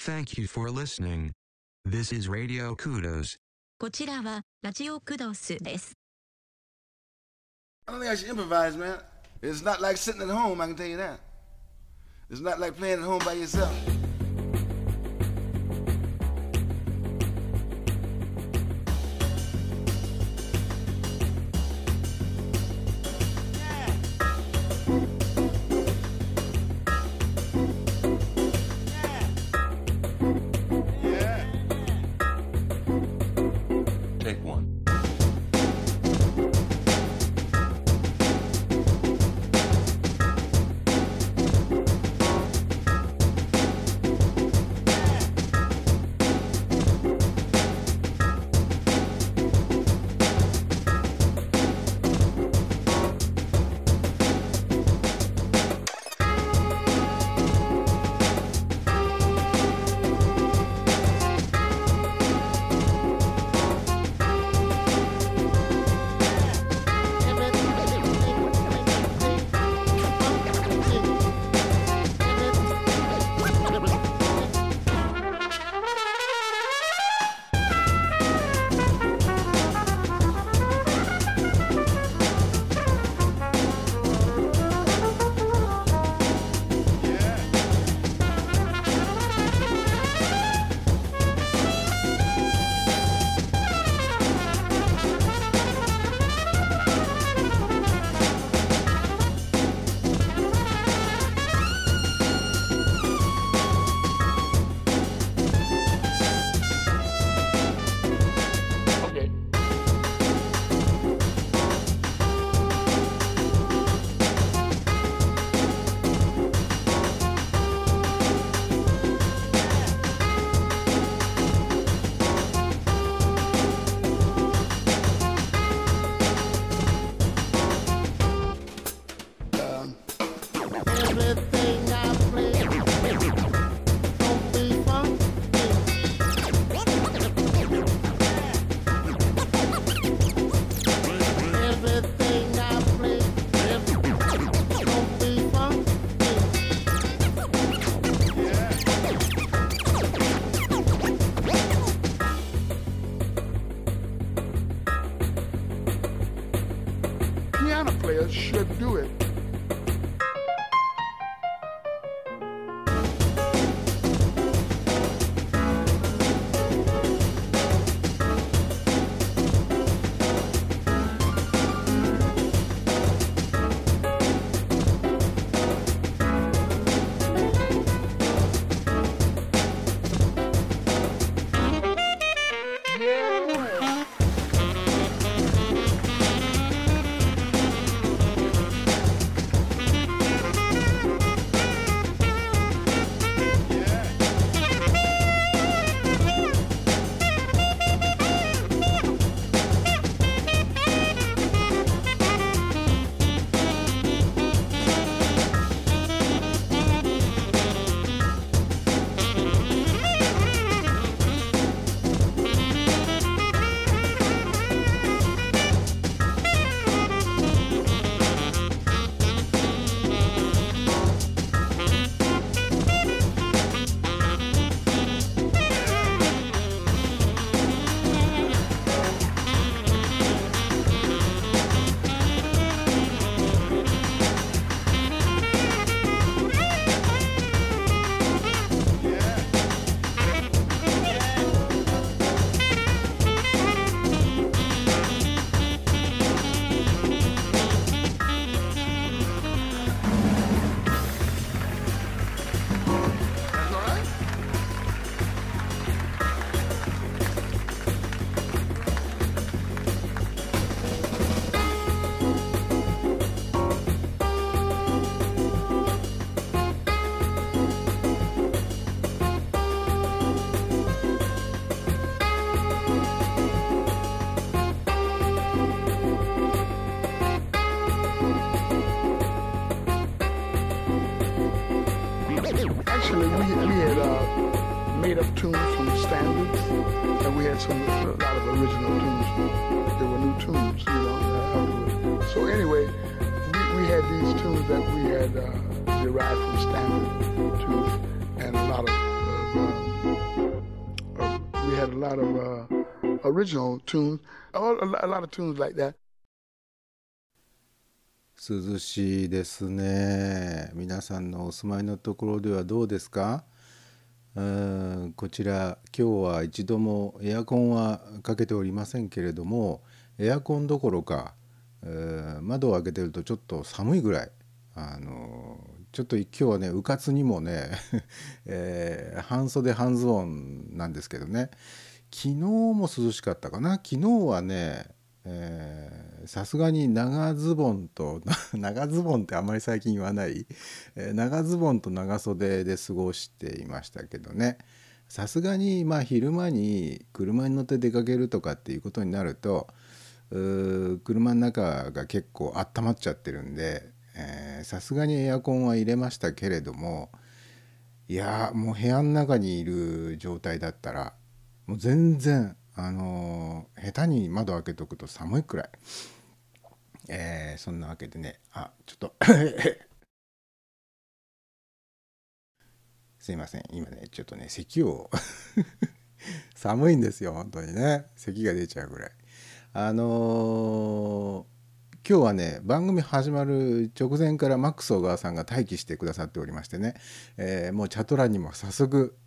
Thank you for listening. This is Radio Kudos. こちらはラジオクドスです。 I don't think I should improvise, man. It's not like sitting at home, I can tell you that. It's not like playing at home by yourself. Original tunes, a lot, of tunes like that. 涼しいですね。皆さんのお住まいのところではどうですか？うんこちら今日は一度もエアコンはかけておりませんけれどもエアコンどころか、窓を開けてるとちょっと寒いぐらい。あのちょっと今日はねうかつにもね、えー、半袖半ズボンなんですけどね。昨日も涼しかったかな。昨日はねさすがに長ズボンと 長ズボンってあまり最近言わない、えー、長ズボンと長袖で過ごしていましたけどね。さすがにまあ昼間に車に乗って出かけるとかっていうことになると車の中が結構温まっちゃってるんでさすがにエアコンは入れましたけれどもいやもう部屋の中にいる状態だったらもう全然あの、下手に窓開けとくと寒いくらい。えー、そんなわけでね、あ、ちょっと すいません、今ね、ちょっとね、咳を 寒いんですよ、本当にね。咳が出ちゃうぐらい。あのー、今日はね、番組始まる直前からマックス小川さんが待機してくださっておりましてね、えー、もうチャット欄にも早速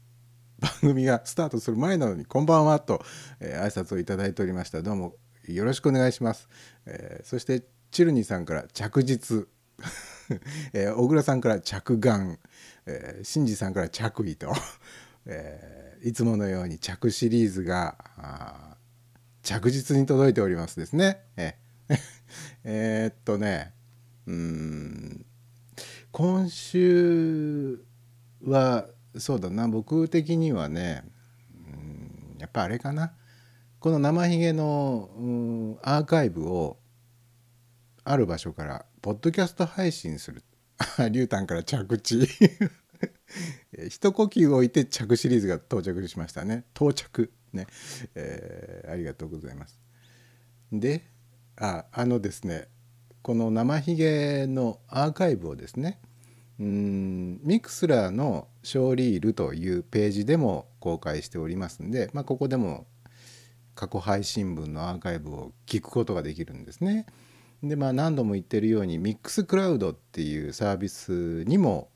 番組がスタートする前なのに「こんばんは」と、えー、挨拶をいただいておりました。どうもよろしくお願いします、えー、そしてチルニーさんから着実。えー、小倉さんから着眼、えー、シンジさんから着衣と、えー、いつものように着シリーズが着実に届いておりますですね。え えー、っとねうん今週はそうだな。僕的にはね、うん、やっぱあれかな。この生ひげの、うん、アーカイブをある場所からポッドキャスト配信する。リュウタンから着地。一呼吸置いて着シリーズが到着しましたね。到着。ね、えー、ありがとうございます。でああのですねこの生ひげのアーカイブをですねうんミクスラーのショーリールというページでも公開しておりますんで、まあ、ここでも過去配信分のアーカイブを聞くことができるんですね。でまあ何度も言ってるようにミックスクラウドっていうサービスにも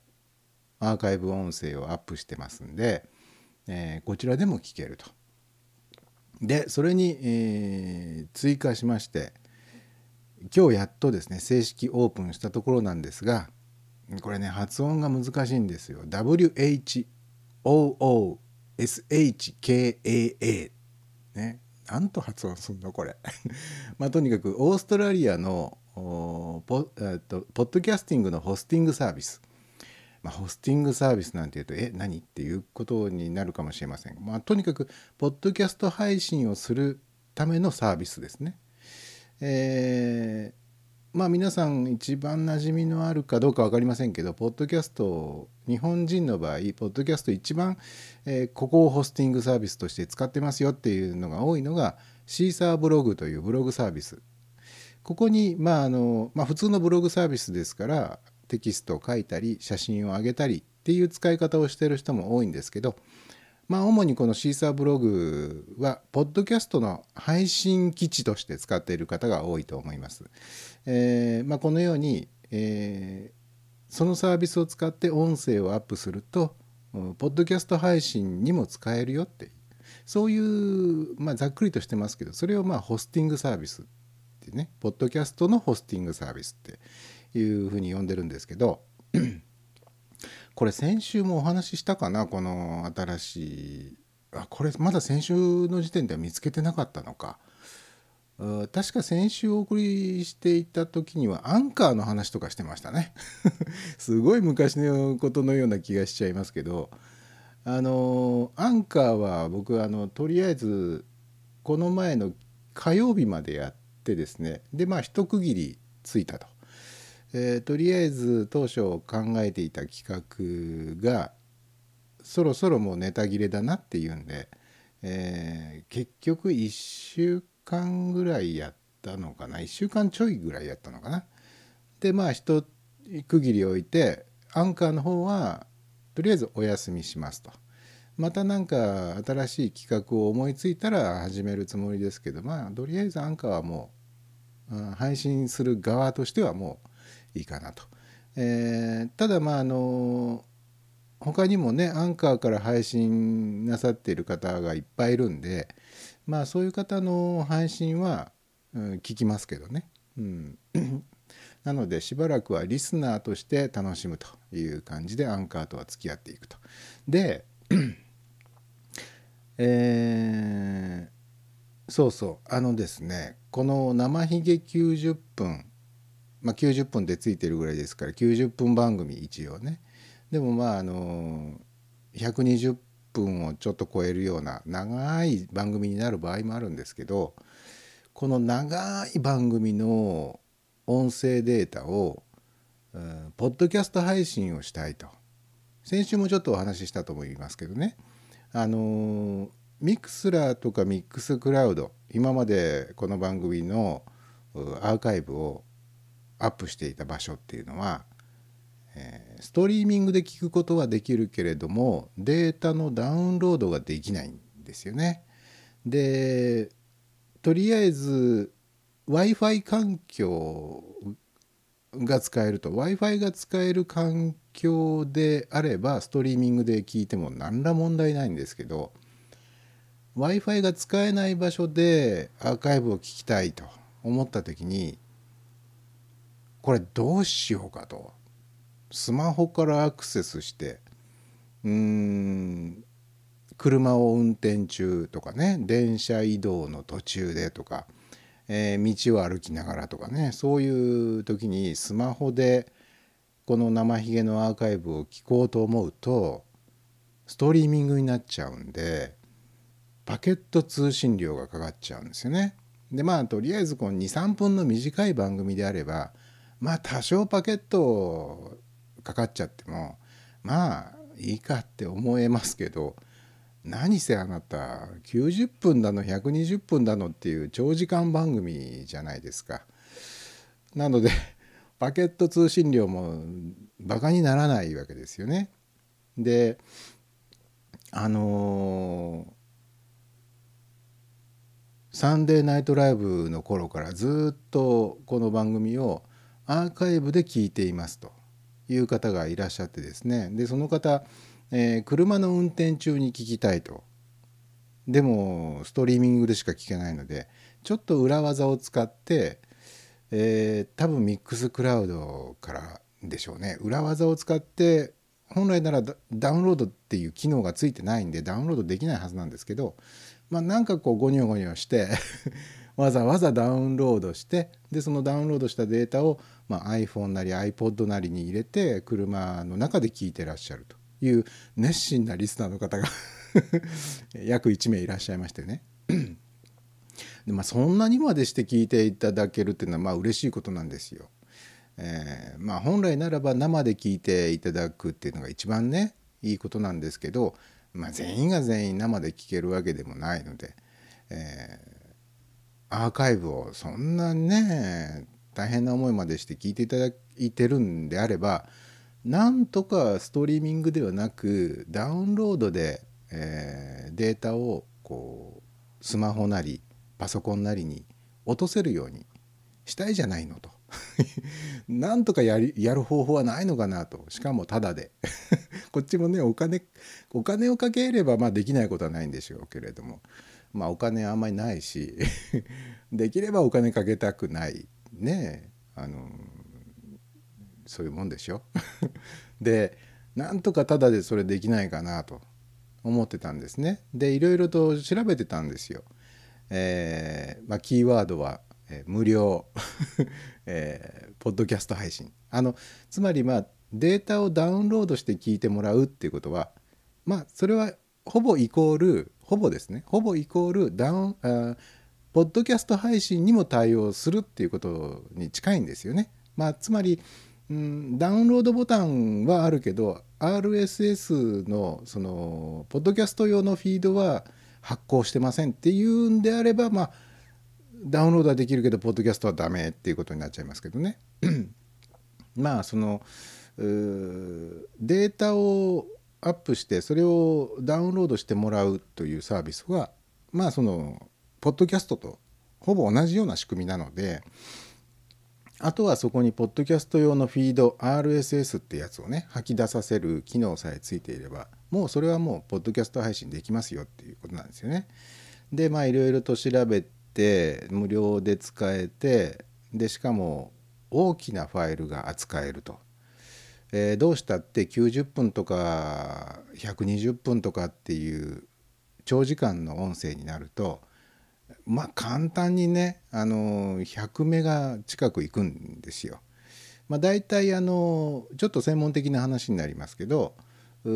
アーカイブ音声をアップしてますんで、えー、こちらでも聞けると。でそれに、えー、追加しまして今日やっとですね正式オープンしたところなんですがこれね発音が難しいんですよ。WHOOSHKAA ね。なんと発音すんのこれ。まあとにかくオーストラリアのポ,、えっと、ポッドキャスティングのホスティングサービス。まあ、ホスティングサービスなんていうとえ何っていうことになるかもしれません。まあとにかくポッドキャスト配信をするためのサービスですね。えまあ皆さん一番馴染みのあるかどうか分かりませんけど、ポッドキャスト、日本人の場合、ポッドキャスト一番、えー、ここをホスティングサービスとして使ってますよっていうのが多いのが、シーサーブログというブログサービス。ここに、まああの、まあ普通のブログサービスですから、テキストを書いたり、写真を上げたりっていう使い方をしてる人も多いんですけど、まあ、主にこのシーサーブログは、ポッドキャストの配信基地として使っている方が多いと思います。えー、まあ、このように、えー、そのサービスを使って音声をアップすると、ポッドキャスト配信にも使えるよっていう、そういう、まあ、ざっくりとしてますけど、それをまあホスティングサービスってね、ポッドキャストのホスティングサービスっていうふうに呼んでるんですけど、これ先週もお話ししたかな？この新しいあこれまだ先週の時点では見つけてなかったのか。確か先週お送りしていた時にはアンカーの話とかしてましたね。すごい昔のことのような気がしちゃいますけど。あのアンカーは僕あのとりあえずこの前の火曜日までやってですね。でまあ一区切りついたと。えー、とりあえず当初考えていた企画がそろそろもうネタ切れだなっていうんで、えー、結局1週間ぐらいやったのかな？1週間ちょいぐらいやったのかな？でまあ一区切り置いてアンカーの方はとりあえずお休みしますと。また何か新しい企画を思いついたら始めるつもりですけどまあとりあえずアンカーはもう、うん配信する側としてはもういいかなと。えーただまああの他にもねアンカーから配信なさっている方がいっぱいいるんでまあそういう方の配信は、うん、聞きますけどね。うん なのでしばらくはリスナーとして楽しむという感じでアンカーとは付き合っていくと。で、えーそうそうあのですねこの生ひげ90分まあ90分でついてるぐらいですから90分番組一応ね。でもまああの120分をちょっと超えるような長い番組になる場合もあるんですけどこの長い番組の音声データを、うんポッドキャスト配信をしたいと。先週もちょっとお話ししたと思いますけどね。あの Mixlr とか Mixcloud 今までこの番組のアーカイブをアップしていた場所っていうのは、えーストリーミングで聞くことはできるけれどもデータのダウンロードができないんですよね。でとりあえず w i f i 環境が使えると w i f i が使える環境であればストリーミングで聞いても何ら問題ないんですけど w i f i が使えない場所でアーカイブを聞きたいと思った時にこれどうしようかとスマホからアクセスしてうーん車を運転中とかね電車移動の途中でとか、えー道を歩きながらとかねそういう時にスマホでこの生ひげのアーカイブを聞こうと思うとストリーミングになっちゃうんでパケット通信料がかかっちゃうんですよね。でまあとりあえずこの23分の短い番組であればまあ多少パケットかかっちゃってもまあいいかって思えますけど何せあなた90分だの120分だのっていう長時間番組じゃないですか。なのでパケット通信料もバカにならないわけですよね。であのーサンデーナイトライブの頃からずっとこの番組をアーカイブで聞いていますという方がいらっしゃってですね。でその方、えー車の運転中に聞きたいと。でもストリーミングでしか聞けないのでちょっと裏技を使って、えー多分ミックスクラウドからでしょうね。裏技を使って本来ならダウンロードっていう機能がついてないんでダウンロードできないはずなんですけどまあなんかこうゴニョゴニョしてわざわざダウンロードしてでそのダウンロードしたデータを、ま、iPhone なり iPod なりに入れて車の中で聞いてらっしゃるという熱心なリスナーの方が 約1名いらっしゃいましてね。でまあ、そんなにまでして聞いていただけるっていうのはまあ嬉しいことなんですよ。えーまあ本来ならば生で聞いていただくっていうのが一番ねいいことなんですけど、まあ、全員が全員生で聞けるわけでもないので、えアーカイブをそんなね大変な思いまでして聞いていただいてるんであればなんとかストリーミングではなくダウンロードで、えーデータをこうスマホなりパソコンなりに落とせるようにしたいじゃないのと。なんとかやりやる方法はないのかなと。しかもタダで。こっちもねお金お金をかければまあできないことはないんでしょうけれども。まあお金あんまりないし できればお金かけたくないね。あのそういうもんでしょ。でなんとかタダでそれできないかなと思ってたんですね。でいろいろと調べてたんですよ。えーまあ、キーワードは、えー無料、えーポッドキャスト配信。あのつまりまあデータをダウンロードして聞いてもらうっていうことはまあそれはほぼイコールほぼですねほぼイコールダウンあーポッドキャスト配信にも対応するっていうことに近いんですよね。まあ、つまり、うん、ダウンロードボタンはあるけど RSS のそのポッドキャスト用のフィードは発行してませんっていうんであればまあダウンロードはできるけどポッドキャストはダメっていうことになっちゃいますけどね。まあそのデータをアップしてそれをダウンロードしてもらうというサービスはまあそのポッドキャストとほぼ同じような仕組みなのであとはそこにポッドキャスト用のフィード RSS ってやつをね吐き出させる機能さえついていればもうそれはもうポッドキャスト配信できますよっていうことなんですよね。でまあいろいろと調べて無料で使えてでしかも大きなファイルが扱えると。えー、どうしたって90分とか120分とかっていう長時間の音声になるとまあ簡単にねあの100メガ近くいくんですよ。まあ、大体あのちょっと専門的な話になりますけどビ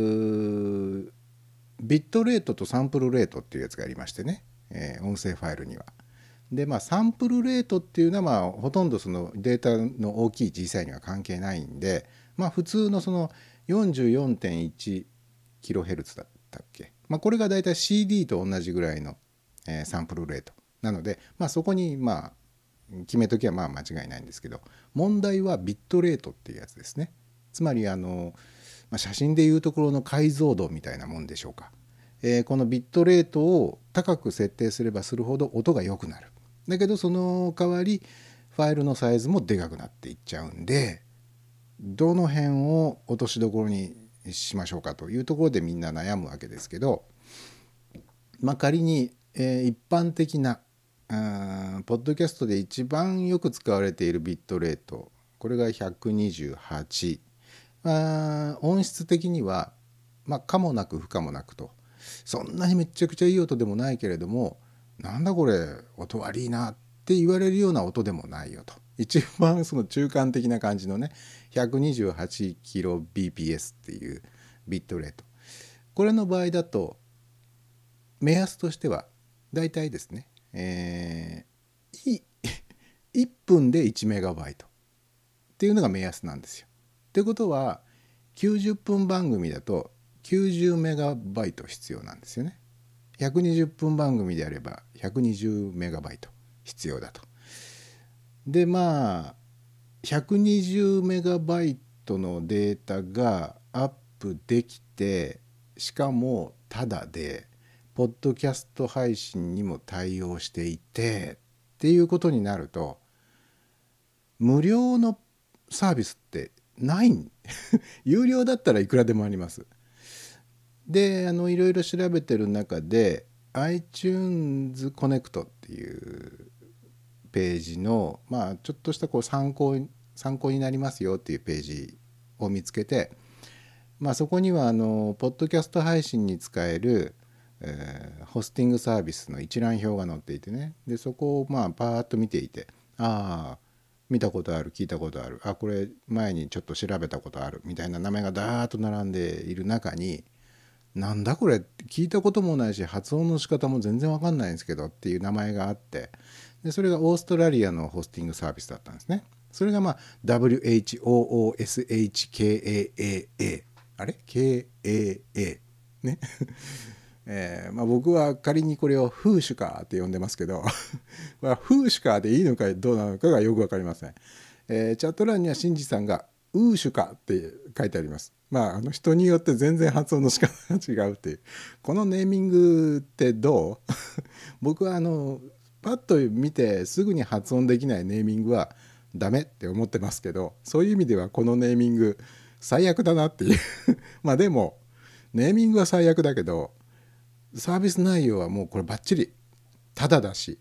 ットレートとサンプルレートっていうやつがありましてね、えー、音声ファイルには。でまあサンプルレートっていうのはまあほとんどそのデータの大きい小さいには関係ないんでまあ普通のその 44.1kHz だったっけ、まあ、これが大体 CD と同じぐらいの、えー、サンプルレートなので、まあ、そこにまあ決めときはまあ間違いないんですけど問題はビットレートっていうやつですね。つまりあの、まあ、写真でいうところの解像度みたいなもんでしょうか、えー、このビットレートを高く設定すればするほど音が良くなる。だけどその代わりファイルのサイズもでかくなっていっちゃうんでどの辺を落としどころにしましょうかというところでみんな悩むわけですけど、まあ、仮に、え、一般的なポッドキャストで一番よく使われているビットレートこれが128、あ、音質的には、まあ、可もなく不可もなくと。そんなにめちゃくちゃいい音でもないけれどもなんだこれ音悪いなって言われるような音でもないよと。一番その中間的な感じのね 128kbps っていうビットレートこれの場合だと目安としてはだいたいですね、えー、1分 で1メガバイトっていうのが目安なんですよ。ってことは90分番組だと90メガバイト必要なんですよね。120分番組であれば120メガバイト必要だと。でまあ120メガバイトのデータがアップできてしかもただでポッドキャスト配信にも対応していてっていうことになると無料のサービスってないん？有料だったらいくらでもあります。であのいろいろ調べてる中で iTunes コネクトっていうページのまあちょっとしたこう参考参考になりますよっていうページを見つけて、まあ、そこにはあのポッドキャスト配信に使える、えー、ホスティングサービスの一覧表が載っていてねでそこをまあパーッと見ていてああ見たことある聞いたことあるあこれ前にちょっと調べたことあるみたいな名前がダーッと並んでいる中になんだこれ聞いたこともないし発音の仕方も全然わかんないんですけどっていう名前があってでそれがオーストラリアのホスティングサービスだったんですね。それがまあ WHOOSHKAAA あれ ?KAA ね。えーまあ、僕は仮にこれをフーシュカーって呼んでますけどこれはフーシュカーでいいのかどうなのかがよく分かりません。えー、チャット欄にはシンジさんがウーシュカって書いてあります。まあ、あの人によって全然発音の仕方が違うっていう。このネーミングってどう？僕はあのパッと見てすぐに発音できないネーミングはダメって思ってますけどそういう意味ではこのネーミング最悪だなっていう まあでもネーミングは最悪だけどサービス内容はもうこれバッチリただだし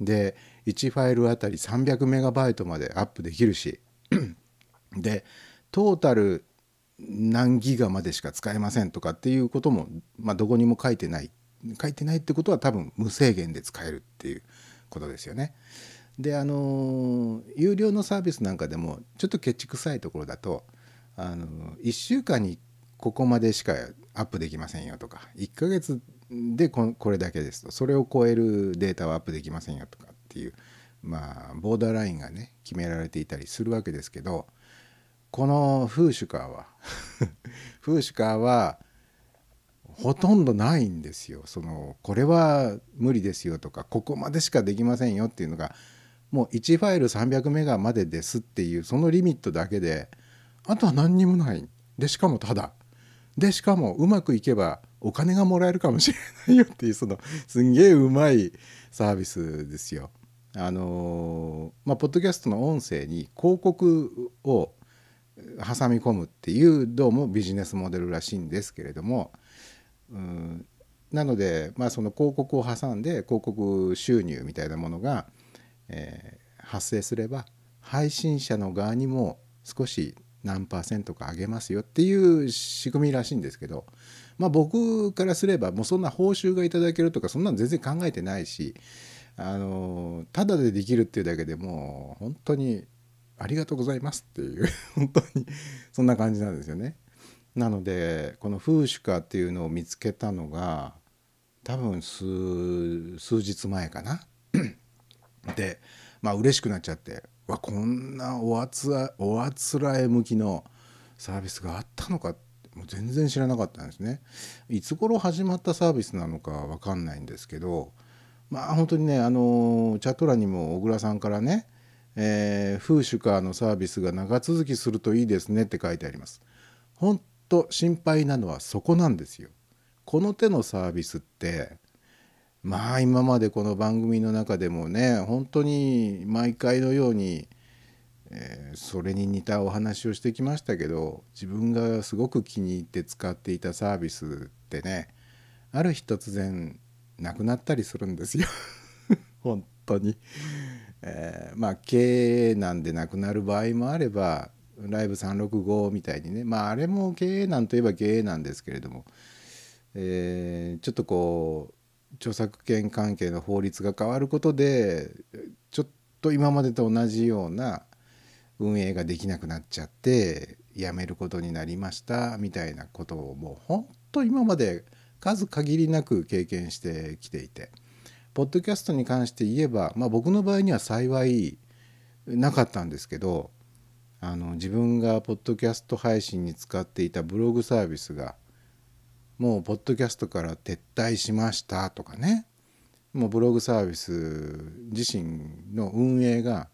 で1ファイルあたり300メガバイトまでアップできるし でトータル何ギガまでしか使えませんとかっていうことも、まあ、どこにも書いてない書いてないってことは多分無制限で使えるっていうことですよね。であの有料のサービスなんかでもちょっとケチくさいところだとあの1週間にここまでしかアップできませんよとか1ヶ月でこれだけですとそれを超えるデータはアップできませんよとかっていうまあボーダーラインがね決められていたりするわけですけどこのフーシュカーはフーシュカーはほとんどないんですよ。そのこれは無理ですよとかここまでしかできませんよっていうのがもう1ファイル300メガまでですっていうそのリミットだけであとは何にもない。でしかもただ。でしかもうまくいけばお金がもらえるかもしれないよっていうそのすんげえうまいサービスですよ。あのまあポッドキャストの音声に広告を挟み込むっていうどうもビジネスモデルらしいんですけれどもうん。なので、まあ、その広告を挟んで広告収入みたいなものが、えー、発生すれば配信者の側にも少し何パーセントか上げますよっていう仕組みらしいんですけど、まあ、僕からすればもうそんな報酬がいただけるとかそんなの全然考えてないしあのただでできるっていうだけでもう本当にありがとうございますっていう 本当にそんな感じなんですよね。なのでこの風シカっていうのを見つけたのが多分数数日前かな。でまあ嬉しくなっちゃってわこんなおあつらおあつらえ向きのサービスがあったのかもう全然知らなかったんですね。いつ頃始まったサービスなのか分かんないんですけどまあ本当にねあのチャット欄にも小倉さんからねえー、フーシュカーのサービスが長続きするといいですねって書いてあります。本当心配なのはそこなんですよ。この手のサービスってまあ今までこの番組の中でもね本当に毎回のように、えー、それに似たお話をしてきましたけど自分がすごく気に入って使っていたサービスってねある日突然なくなったりするんですよ 本当に。えー、まあ経営難でなくなる場合もあればライブ365みたいにねまああれも経営難といえば経営なんですけれども、えー、ちょっとこう著作権関係の法律が変わることでちょっと今までと同じような運営ができなくなっちゃって辞めることになりましたみたいなことをもう本当今まで数限りなく経験してきていて。ポッドキャストに関して言えば、まあ、僕の場合には幸いなかったんですけどあの自分がポッドキャスト配信に使っていたブログサービスがもうポッドキャストから撤退しましたとかね。もうブログサービス自身の運営が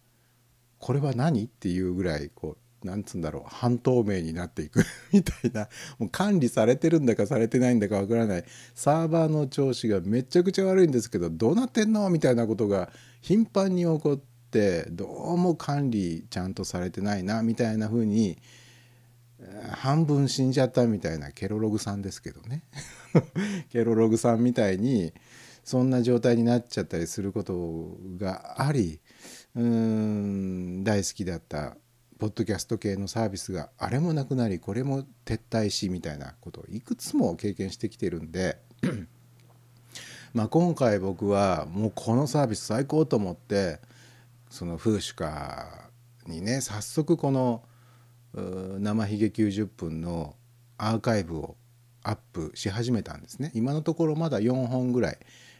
これは何っていうぐらいこうなんつうんだろう半透明になっていく みたいな。もう管理されてるんだかされてないんだかわからない。サーバーの調子がめちゃくちゃ悪いんですけどどうなってんの？みたいなことが頻繁に起こってどうも管理ちゃんとされてないなみたいな風に半分死んじゃったみたいなケロログさんですけどね。ケロログさんみたいにそんな状態になっちゃったりすることがありうん大好きだったポッドキャスト系のサービスがあれもなくなりこれも撤退しみたいなことをいくつも経験してきてるんで まあ今回僕はもうこのサービス最高と思ってそのフーシュカにね早速この生ひげ90分のアーカイブをアップし始めたんですね。今のところまだ4本ぐらい。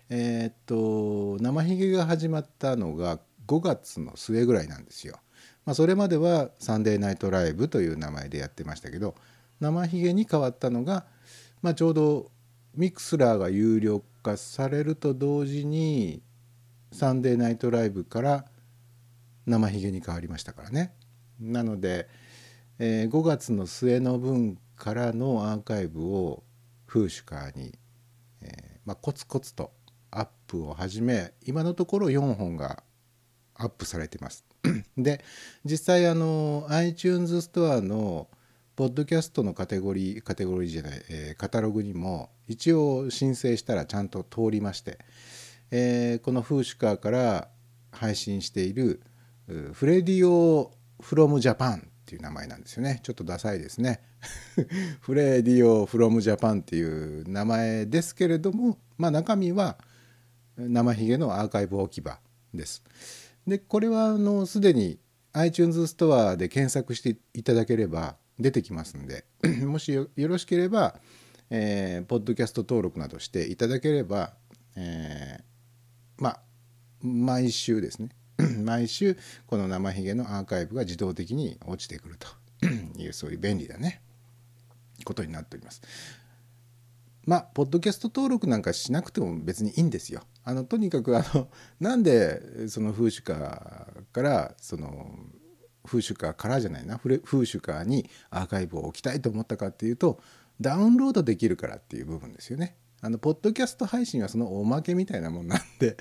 えー、っと生ひげが始まったのが5月の末ぐらいなんですよ。まあ、それまでは「サンデーナイトライブ」という名前でやってましたけど生ひげに変わったのが、まあ、ちょうどミクスラーが有料化されると同時に「サンデーナイトライブ」から生ひげに変わりましたからね。なので、えー、5月の末の分からのアーカイブをフーシュカーに、えーまあ、コツコツとアップを始め今のところ4本がアップされてます。で実際あの iTunes ストアのポッドキャストのカテゴリーカテゴリーじゃない、えー、カタログにも一応申請したらちゃんと通りまして、えー、このフーシュカーから配信しているフレディオ From Japan っていう名前なんですよね。ちょっとダサいですね。フレディオ From Japan っていう名前ですけれどもまあ中身は生ひげのアーカイブ置き場です。でこれはあのすでに iTunes ストアで検索していただければ出てきますんで もしよろしければ、えー、ポッドキャスト登録などしていただければ、えー、まあ毎週ですね。毎週この生ひげのアーカイブが自動的に落ちてくると いうそういう便利なねことになっております。まあポッドキャスト登録なんかしなくても別にいいんですよ。あのとにかくあの なんでそのフーシュカーからそのフーシュカーからじゃないなフーシュカーにアーカイブを置きたいと思ったかっていうとダウンロードできるからっていう部分ですよね。あのポッドキャスト配信はそのおまけみたいなもんなんで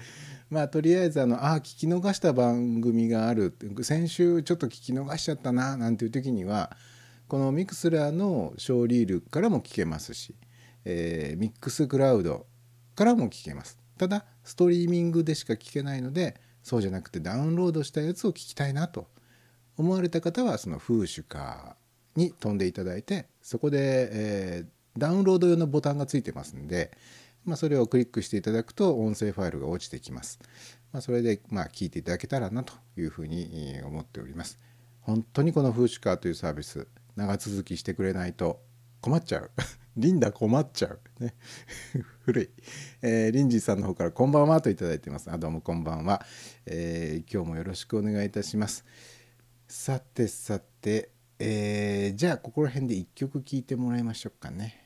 まあとりあえずあのあ聞き逃した番組がある。先週ちょっと聞き逃しちゃったななんていう時にはこのミクスラーのショーリールからも聞けますし、えーミックスクラウドからも聞けます。ただストリーミングでしか聞けないのでそうじゃなくてダウンロードしたやつを聞きたいなと思われた方はそのフーシュカーに飛んでいただいてそこで、えーダウンロード用のボタンがついてますんで、まあ、それをクリックしていただくと音声ファイルが落ちてきます。まあ、それでまあ聞いていただけたらなというふうに思っております。本当にこのフーシカーというサービス長続きしてくれないと困っちゃう。リンダ困っちゃう。ね。古い。えーリンジーさんの方からこんばんはといただいてます。あ、どうもこんばんは。えー今日もよろしくお願いいたします。さてさて、えーじゃあここら辺で一曲聴いてもらいましょうかね。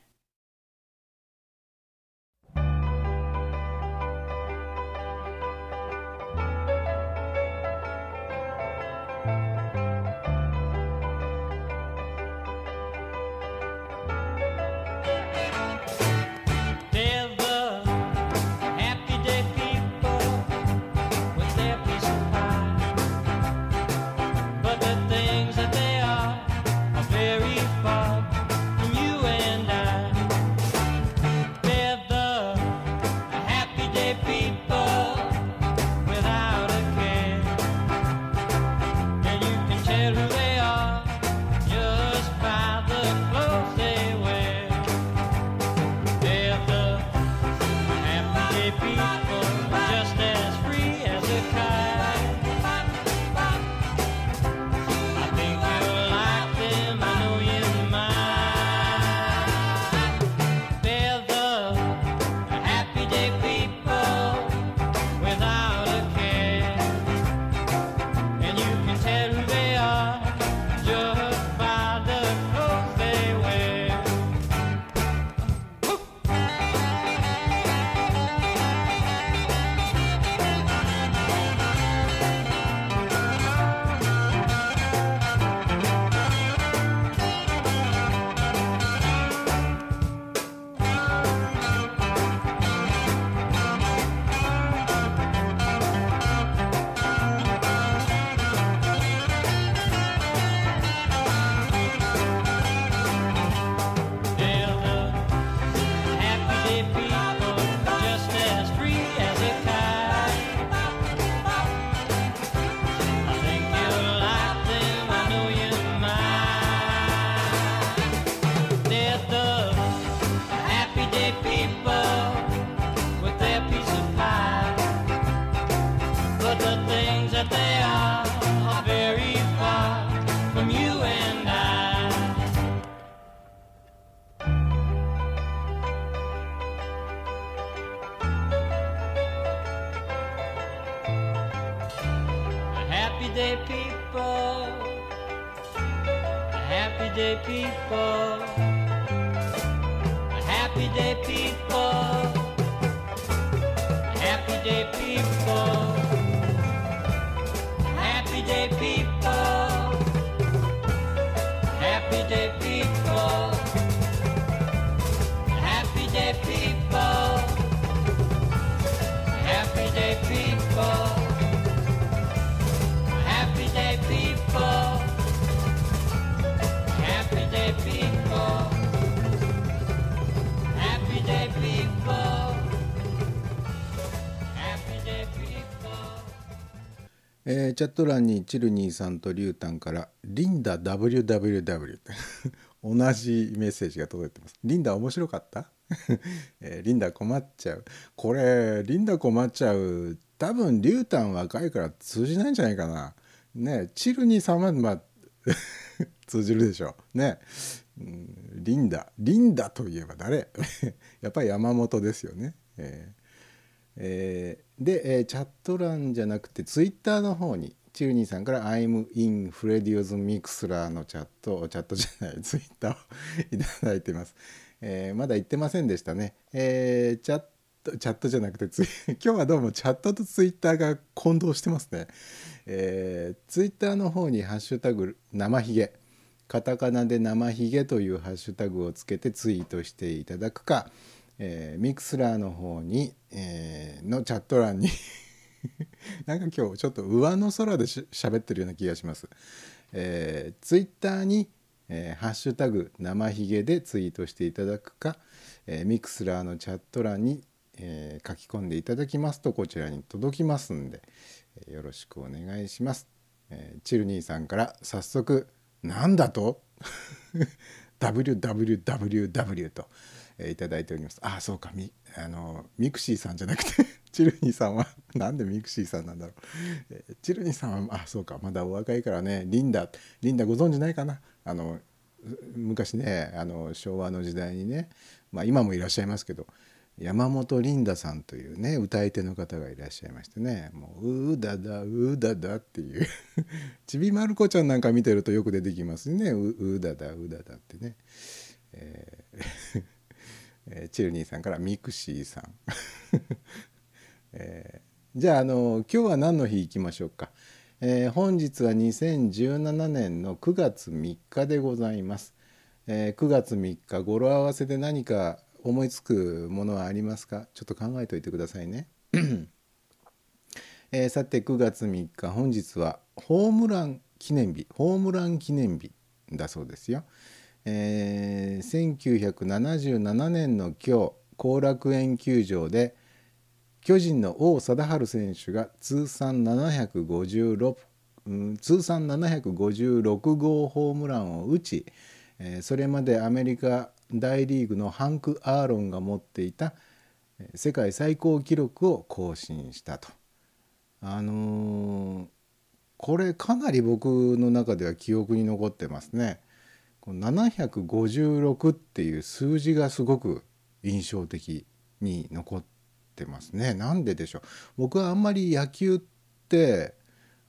チャット欄にチルニーさんとリュウタンから「リンダ WWW」同じメッセージが届いてます。リンダ面白かった、えーリンダ困っちゃう。これリンダ困っちゃう多分リュウタン若いから通じないんじゃないかな。ねチルニーさんはまあ 通じるでしょう。ね、うんリンダリンダといえば誰？やっぱり山本ですよね。えーえーで、えーチャット欄じゃなくてツイッターの方にチルニーさんから「I'm in Freddy's Mixler」のチャットチャットじゃないツイッターを いただいてます、えーまだ言ってませんでしたね、えーチャットチャットじゃなくてツイ 今日はどうもチャットとツイッターが混同してますね、えーツイッターの方に「ハッシュタグ生ひげ」カタカナで生ひげというハッシュタグをつけてツイートしていただくか、えーミクスラーの方に、えーのチャット欄に なんか今日ちょっと上の空でし喋ってるような気がします。えー、ツイッターに、えーハッシュタグ生ひげでツイートしていただくか、えーミクスラーのチャット欄に、えー書き込んでいただきますとこちらに届きますんで、えーよろしくお願いします。えーチルニーさんから早速「なんだと? 」www と、えーいただいております。あそうか。みあのミクシーさんじゃなくて チルニーさんは なんでミクシーさんなんだろう、えーチルニーさんはあそうか。まだお若いからね。リンダリンダご存知ないかな？あの昔ねあの昭和の時代にね、まあ、今もいらっしゃいますけど山本リンダさんというね歌い手の方がいらっしゃいましてねもう「うだだうだだ」っていう ちびまる子ちゃんなんか見てるとよく出てきますね「ううだだうだだ」ってね。えーえーチェルニーさんからミクシーさん、えーじゃああの今日は何の日いきましょうか、えー本日は2017年の9月3日でございます、えー9月3日語呂合わせで何か思いつくものはありますか？ちょっと考えておいてくださいね。えーさて9月3日本日はホームラン記念日。ホームラン記念日だそうですよ。えー1977年の今日後楽園球場で巨人の王貞治選手が通算756、うん通算756号ホームランを打ち、えーそれまでアメリカ大リーグのハンク・アーロンが持っていた世界最高記録を更新したと。あのーこれかなり僕の中では記憶に残ってますね。この756っていう数字がすごく印象的に残ってますね。なんででしょう？僕はあんまり野球って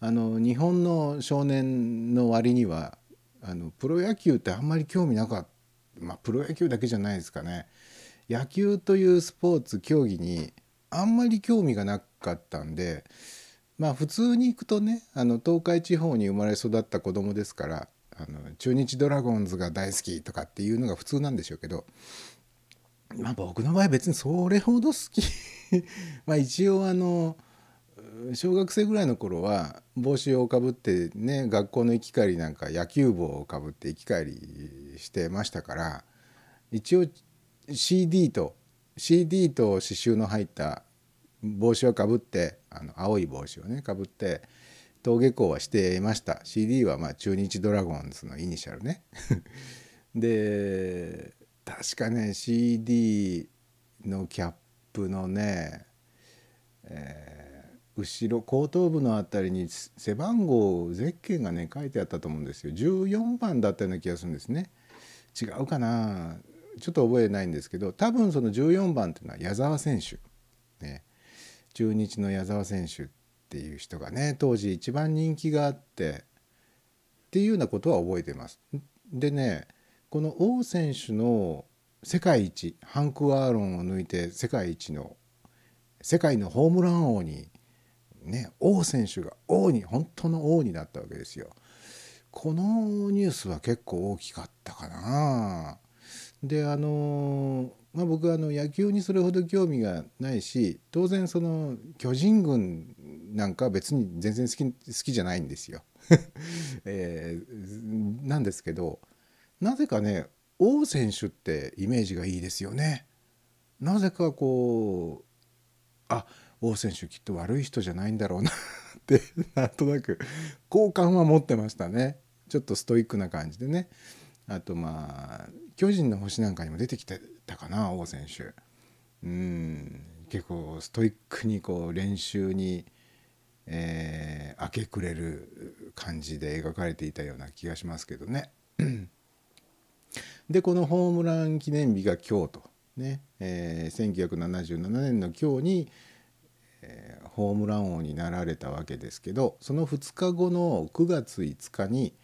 あの日本の少年の割にはあのプロ野球ってあんまり興味なかったまあプロ野球だけじゃないですかね。野球というスポーツ競技にあんまり興味がなかったんでまあ普通に行くとねあの東海地方に生まれ育った子供ですからあの中日ドラゴンズが大好きとかっていうのが普通なんでしょうけどまあ僕の場合別にそれほど好き。まあ一応あの小学生ぐらいの頃は帽子をかぶってね学校の行き帰りなんか野球帽をかぶって行き帰りしてましたから一応 CD と CD と刺繍の入った帽子をかぶってあの青い帽子をねかぶって登下校はしていました。CD はまあ中日ドラゴンズのイニシャルね。で確かね CD のキャップのね、えー後ろ後頭部のあたりに背番号ゼッケンがね書いてあったと思うんですよ。14番だったような気がするんですね。違うかな。ちょっと覚えないんですけど多分その14番っていうのは矢沢選手。ね。中日の矢沢選手っていう人がね当時一番人気があってっていうようなことは覚えてます。でねこの王選手の世界一ハンク・アーロンを抜いて世界一の世界のホームラン王にね王選手が王に本当の王になったわけですよ。このニュースは結構大きかったかな。であのまあ、僕はあの野球にそれほど興味がないし当然その巨人軍なんか別に全然好き好きじゃないんですよ。えーなんですけどなぜかね王選手ってイメージがいいですよね。なぜかこうあ王選手きっと悪い人じゃないんだろうな ってなんとなく好感は持ってましたね。ちょっとストイックな感じでね。あとまあ巨人の星なんかにも出てきてたかな王選手。うん結構ストイックにこう練習に、えー明け暮れる感じで描かれていたような気がしますけどね。でこのホームラン記念日が今日とね、えー1977年の今日に、えーホームラン王になられたわけですけどその2日後の9月5日に、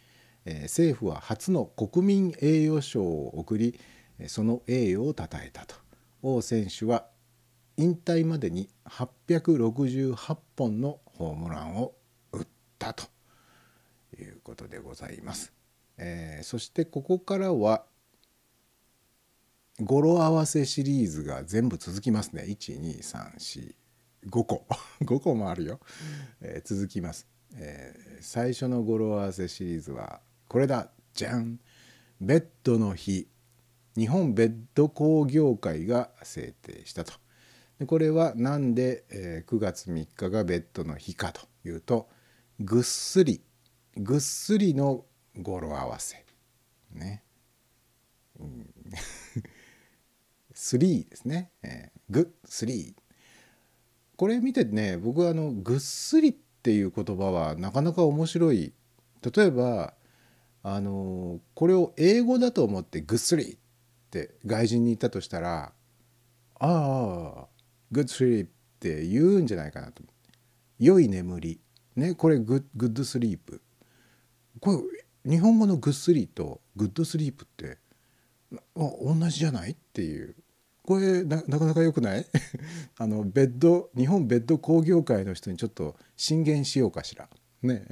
えー政府は初の国民栄誉賞を贈りその栄誉をたたえたと王選手は引退までに868本のホームランを打ったということでございます。えーそしてここからは語呂合わせシリーズが全部続きますね。12345個。5個もあるよ、えー続きます、えー最初の語呂合わせシリーズはこれだ。じゃん。ベッドの日。日本ベッド工業会が制定したと。これはなんで、えー9月3日がベッドの日かというとぐっすりぐっすりの語呂合わせ。ね。3ですね、えー、ぐっすり。これ見てね僕はあのぐっすりっていう言葉はなかなか面白い。例えばあのこれを英語だと思ってぐっすりって外人に言ったとしたらああ good sleep って言うんじゃないかなと。良い眠り。ねこれグッ good sleep これ日本語のぐっすりと good sleep って同じじゃないっていう。これななかなか良くない？あのベッド日本ベッド工業会の人にちょっと進言しようかしら。ね。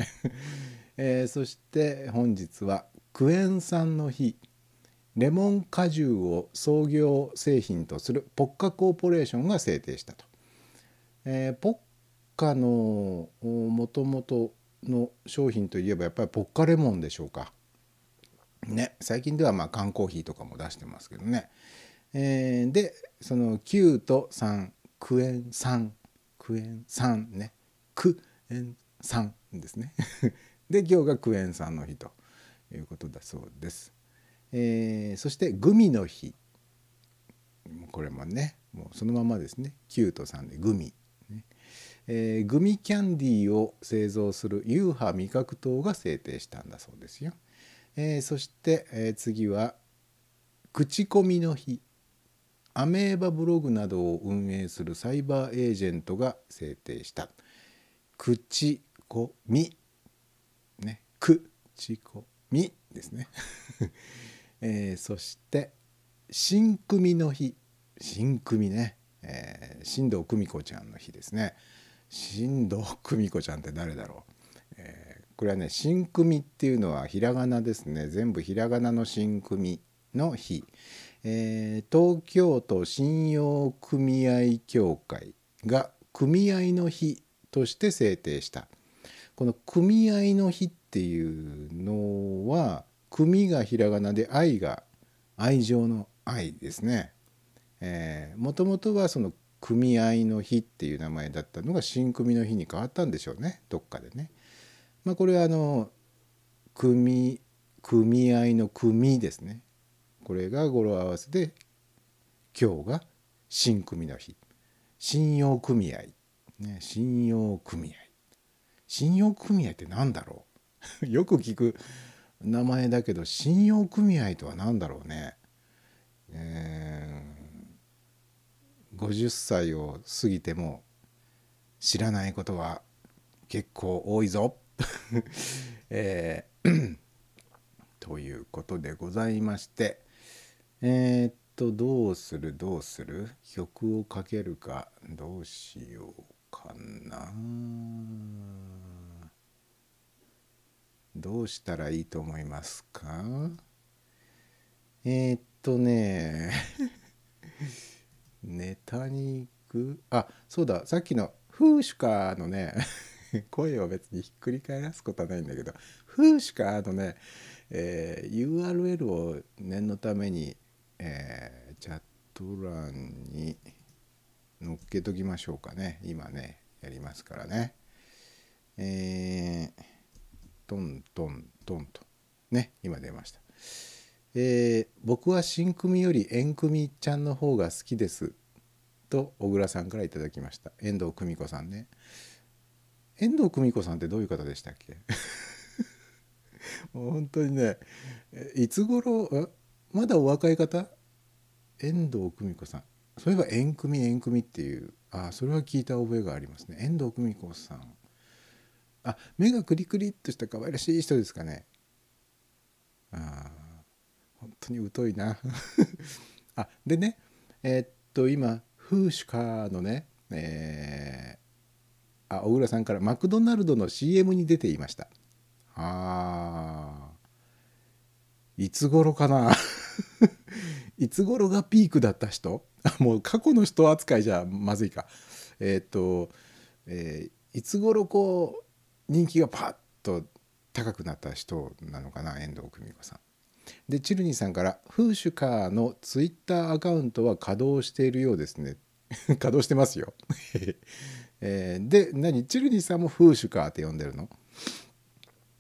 えーそして本日はクエン酸の日。レモン果汁を創業製品とするポッカコーポレーションが制定したと。えーポッカのもともとの商品といえばやっぱりポッカレモンでしょうか。ね最近ではまあ缶コーヒーとかも出してますけどね。えーでその9と3クエン酸クエン酸ねクエン酸ですね。で今日がクエン酸の日ということだそうです。えーそしてグミの日。これもねもうそのままですね。9と3でグミ、えーグミキャンディーを製造するユーハ味覚糖が制定したんだそうですよ。えーそして、え次は口コミの日。アメーバブログなどを運営するサイバーエージェントが制定した。口コミ。ね。口コミですね。えーそして新組の日。新組ね、えー新藤久美子ちゃんの日ですね。新藤久美子ちゃんって誰だろう、えーこれはね新組っていうのはひらがなですね。全部ひらがなの新組の日、えー東京都信用組合協会が組合の日として制定した。この組合の日っていうのは組がひらがなで愛が愛情の愛ですね。もともとはその組合の日っていう名前だったのが新組の日に変わったんでしょうねどっかでね。まあこれはあの組組合の組ですね。これが語呂合わせで今日が新組の日信用組合ね信用組合信用組合って何だろう？よく聞く名前だけど信用組合とは何だろうね。えー50歳を過ぎても知らないことは結構多いぞ。えー ということでございましてえーっとどうする？どうする？曲をかけるかどうしようかな。どうしたらいいと思いますか？えーっとね。ネタに行く？あそうだ。さっきの「フーシュカー」のね。声を別にひっくり返すことはないんだけど「フーシュカー」のね、えー URL を念のために、えーチャット欄に載っけときましょうかね。今ねやりますからね。えートントントンと。ね今出ました、えー僕は新組より縁組ちゃんの方が好きですと小倉さんからいただきました。遠藤久美子さんね。遠藤久美子さんってどういう方でしたっけ？もう本当にねいつ頃まだお若い方？遠藤久美子さん。そういえば縁組縁組っていうあそれは聞いた覚えがありますね。遠藤久美子さん。あ目がクリクリっとした可愛らしい人ですかね。あー本当に疎いな。あでねえーっと今フーシュカーのねえーあ小倉さんからマクドナルドの CM に出ていました。あいつ頃かな。いつ頃がピークだった人？もう過去の人扱いじゃまずいか。えっ、と、えーいつ頃こう人気がパッと高くなった人なのかな遠藤久美子さん。でチルニーさんから「フーシュカーのツイッターアカウントは稼働しているようですね」稼働してますよ。えーで何？チルニーさんもフーシュカーって呼んでるの？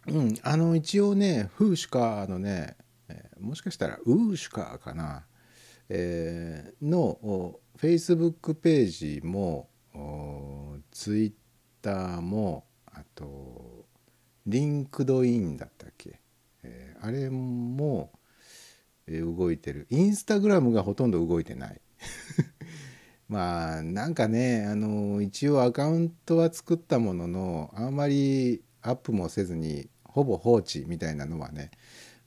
うんあの一応ねフーシュカーのね、えーもしかしたらウーシュカーかな、えーのフェイスブックページもツイッターもあとリンクドインだったっけ、えーあれも、えー動いてる。インスタグラムがほとんど動いてない。まあなんかねあの一応アカウントは作ったもののあんまりアップもせずにほぼ放置みたいなのはね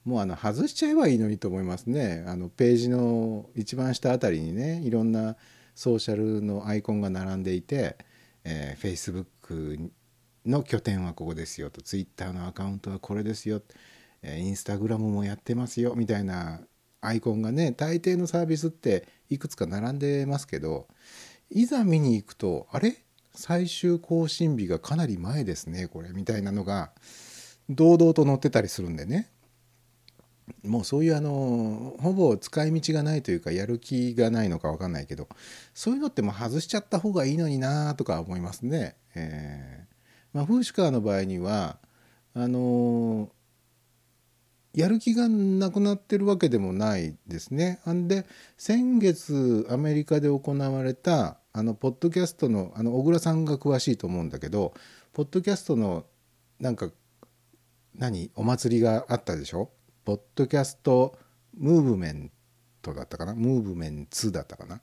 もうあの外しちゃえばいいのにと思いますね。あのページの一番下あたりにねいろんなソーシャルのアイコンが並んでいて、えー、Facebook の拠点はここですよと。Twitter のアカウントはこれですよ、えー、Instagram もやってますよみたいなアイコンがね大抵のサービスっていくつか並んでますけどいざ見に行くとあれ？最終更新日がかなり前ですねこれみたいなのが堂々と載ってたりするんでね。もうそういうあのほぼ使い道がないというかやる気がないのか分かんないけどそういうのってもう外しちゃった方がいいのになとか思いますね。えーまあ、フーシカーの場合にはあのやる気がなくなってるわけでもないですね。んで先月アメリカで行われたあのポッドキャストのあの小倉さんが詳しいと思うんだけどポッドキャストのなんか何お祭りがあったでしょ？ポッドキャストムーブメントだったかな？ムーブメンツだったかな？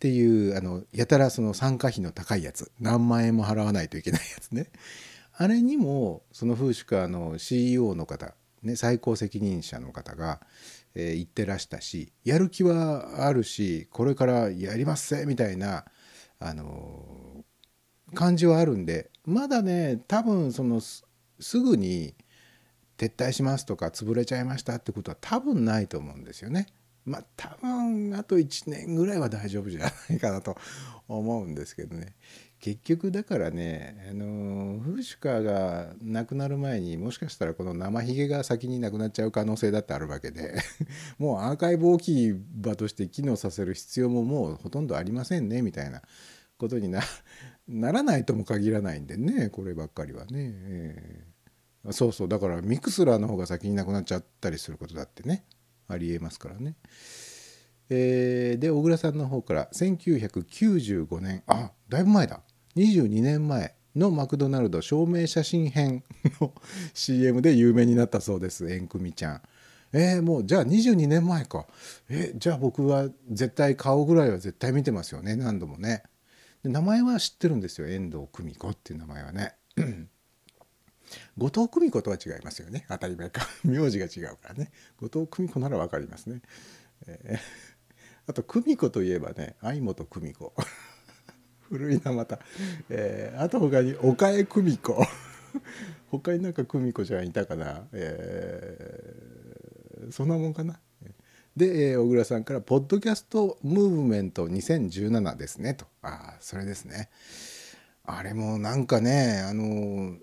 っていうあのやたらその参加費の高いやつ何万円も払わないといけないやつねあれにもそのフーシュカーの CEO の方、ね、最高責任者の方が、えー言ってらしたしやる気はあるしこれからやりますせみたいな、あのー感じはあるんでまだね多分そのすぐに撤退しますとか潰れちゃいましたってことは多分ないと思うんですよね。まあ多分あと1年ぐらいは大丈夫じゃないかなと思うんですけどね。結局だからねあのフーシュカーが亡くなる前にもしかしたらこの生ひげが先になくなっちゃう可能性だってあるわけで もうアーカイブ置き場として機能させる必要ももうほとんどありませんねみたいなことにならないとも限らないんでねこればっかりはね。ええ。そうそう。だからミクスラーの方が先になくなっちゃったりすることだってね。ありえますからね。えーで小倉さんの方から1995年あだいぶ前だ22年前のマクドナルド証明写真編の CM で有名になったそうです縁組ちゃん。えー、もうじゃあ22年前かえじゃあ僕は絶対顔ぐらいは絶対見てますよね何度もね名前は知ってるんですよ遠藤久美子っていう名前はね後藤久美子とは違いますよね。当たり前か。名字が違うからね。後藤久美子なら分かりますね、えーあと久美子といえばね相本久美子。古いなまた、えーあと他に岡江久美子。他になんか久美子ちゃんいたかな、えーそんなもんかな。で、えー小倉さんから「ポッドキャストムーブメント2017ですね」と。ああそれですね。あれもなんかねあの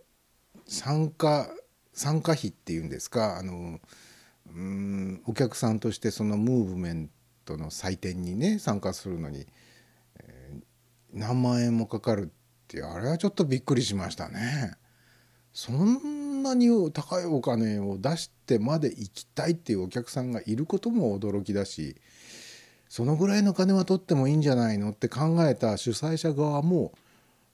参加参加費っていうんですかあのうんお客さんとしてそのムーブメントの祭典にね参加するのに、えー何万円もかかるってあれはちょっとびっくりしましたね。そんなに高いお金を出してまで行きたいっていうお客さんがいることも驚きだしそのぐらいの金は取ってもいいんじゃないのって考えた主催者側も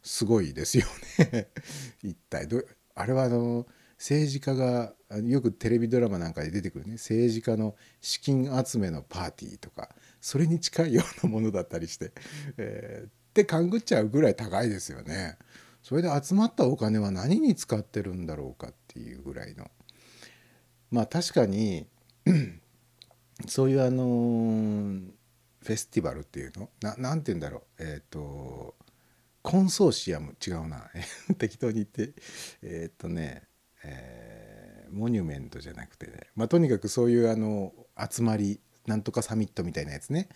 すごいですよね。一体どあれはあの政治家がよくテレビドラマなんかで出てくるね。政治家の資金集めのパーティーとかそれに近いようなものだったりして、えーって勘ぐっちゃうぐらい高いですよね。それで集まったお金は何に使ってるんだろうかっていうぐらいの。まあ確かに そういうあのフェスティバルっていうの？ななんて言うんだろう。えっ、とコンソーシアム違うな。適当に言って。えっ、とね、えーモニュメントじゃなくてね、まあ、とにかくそういうあの集まりなんとかサミットみたいなやつね。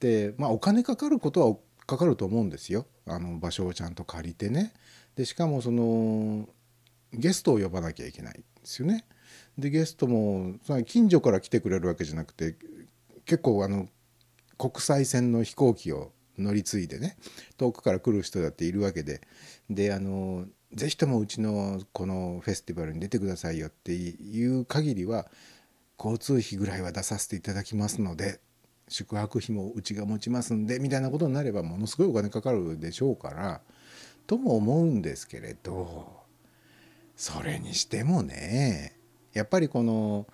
でまあお金かかることはかかると思うんですよ。あの場所をちゃんと借りてね。でしかもそのゲストを呼ばなきゃいけないんですよね。でゲストもその近所から来てくれるわけじゃなくて結構あの国際線の飛行機を乗り継いでね遠くから来る人だっているわけで。であのぜひともうちのこのフェスティバルに出てくださいよっていう限りは交通費ぐらいは出させていただきますので宿泊費もうちが持ちますんでみたいなことになればものすごいお金かかるでしょうからとも思うんですけれどそれにしてもねやっぱりこの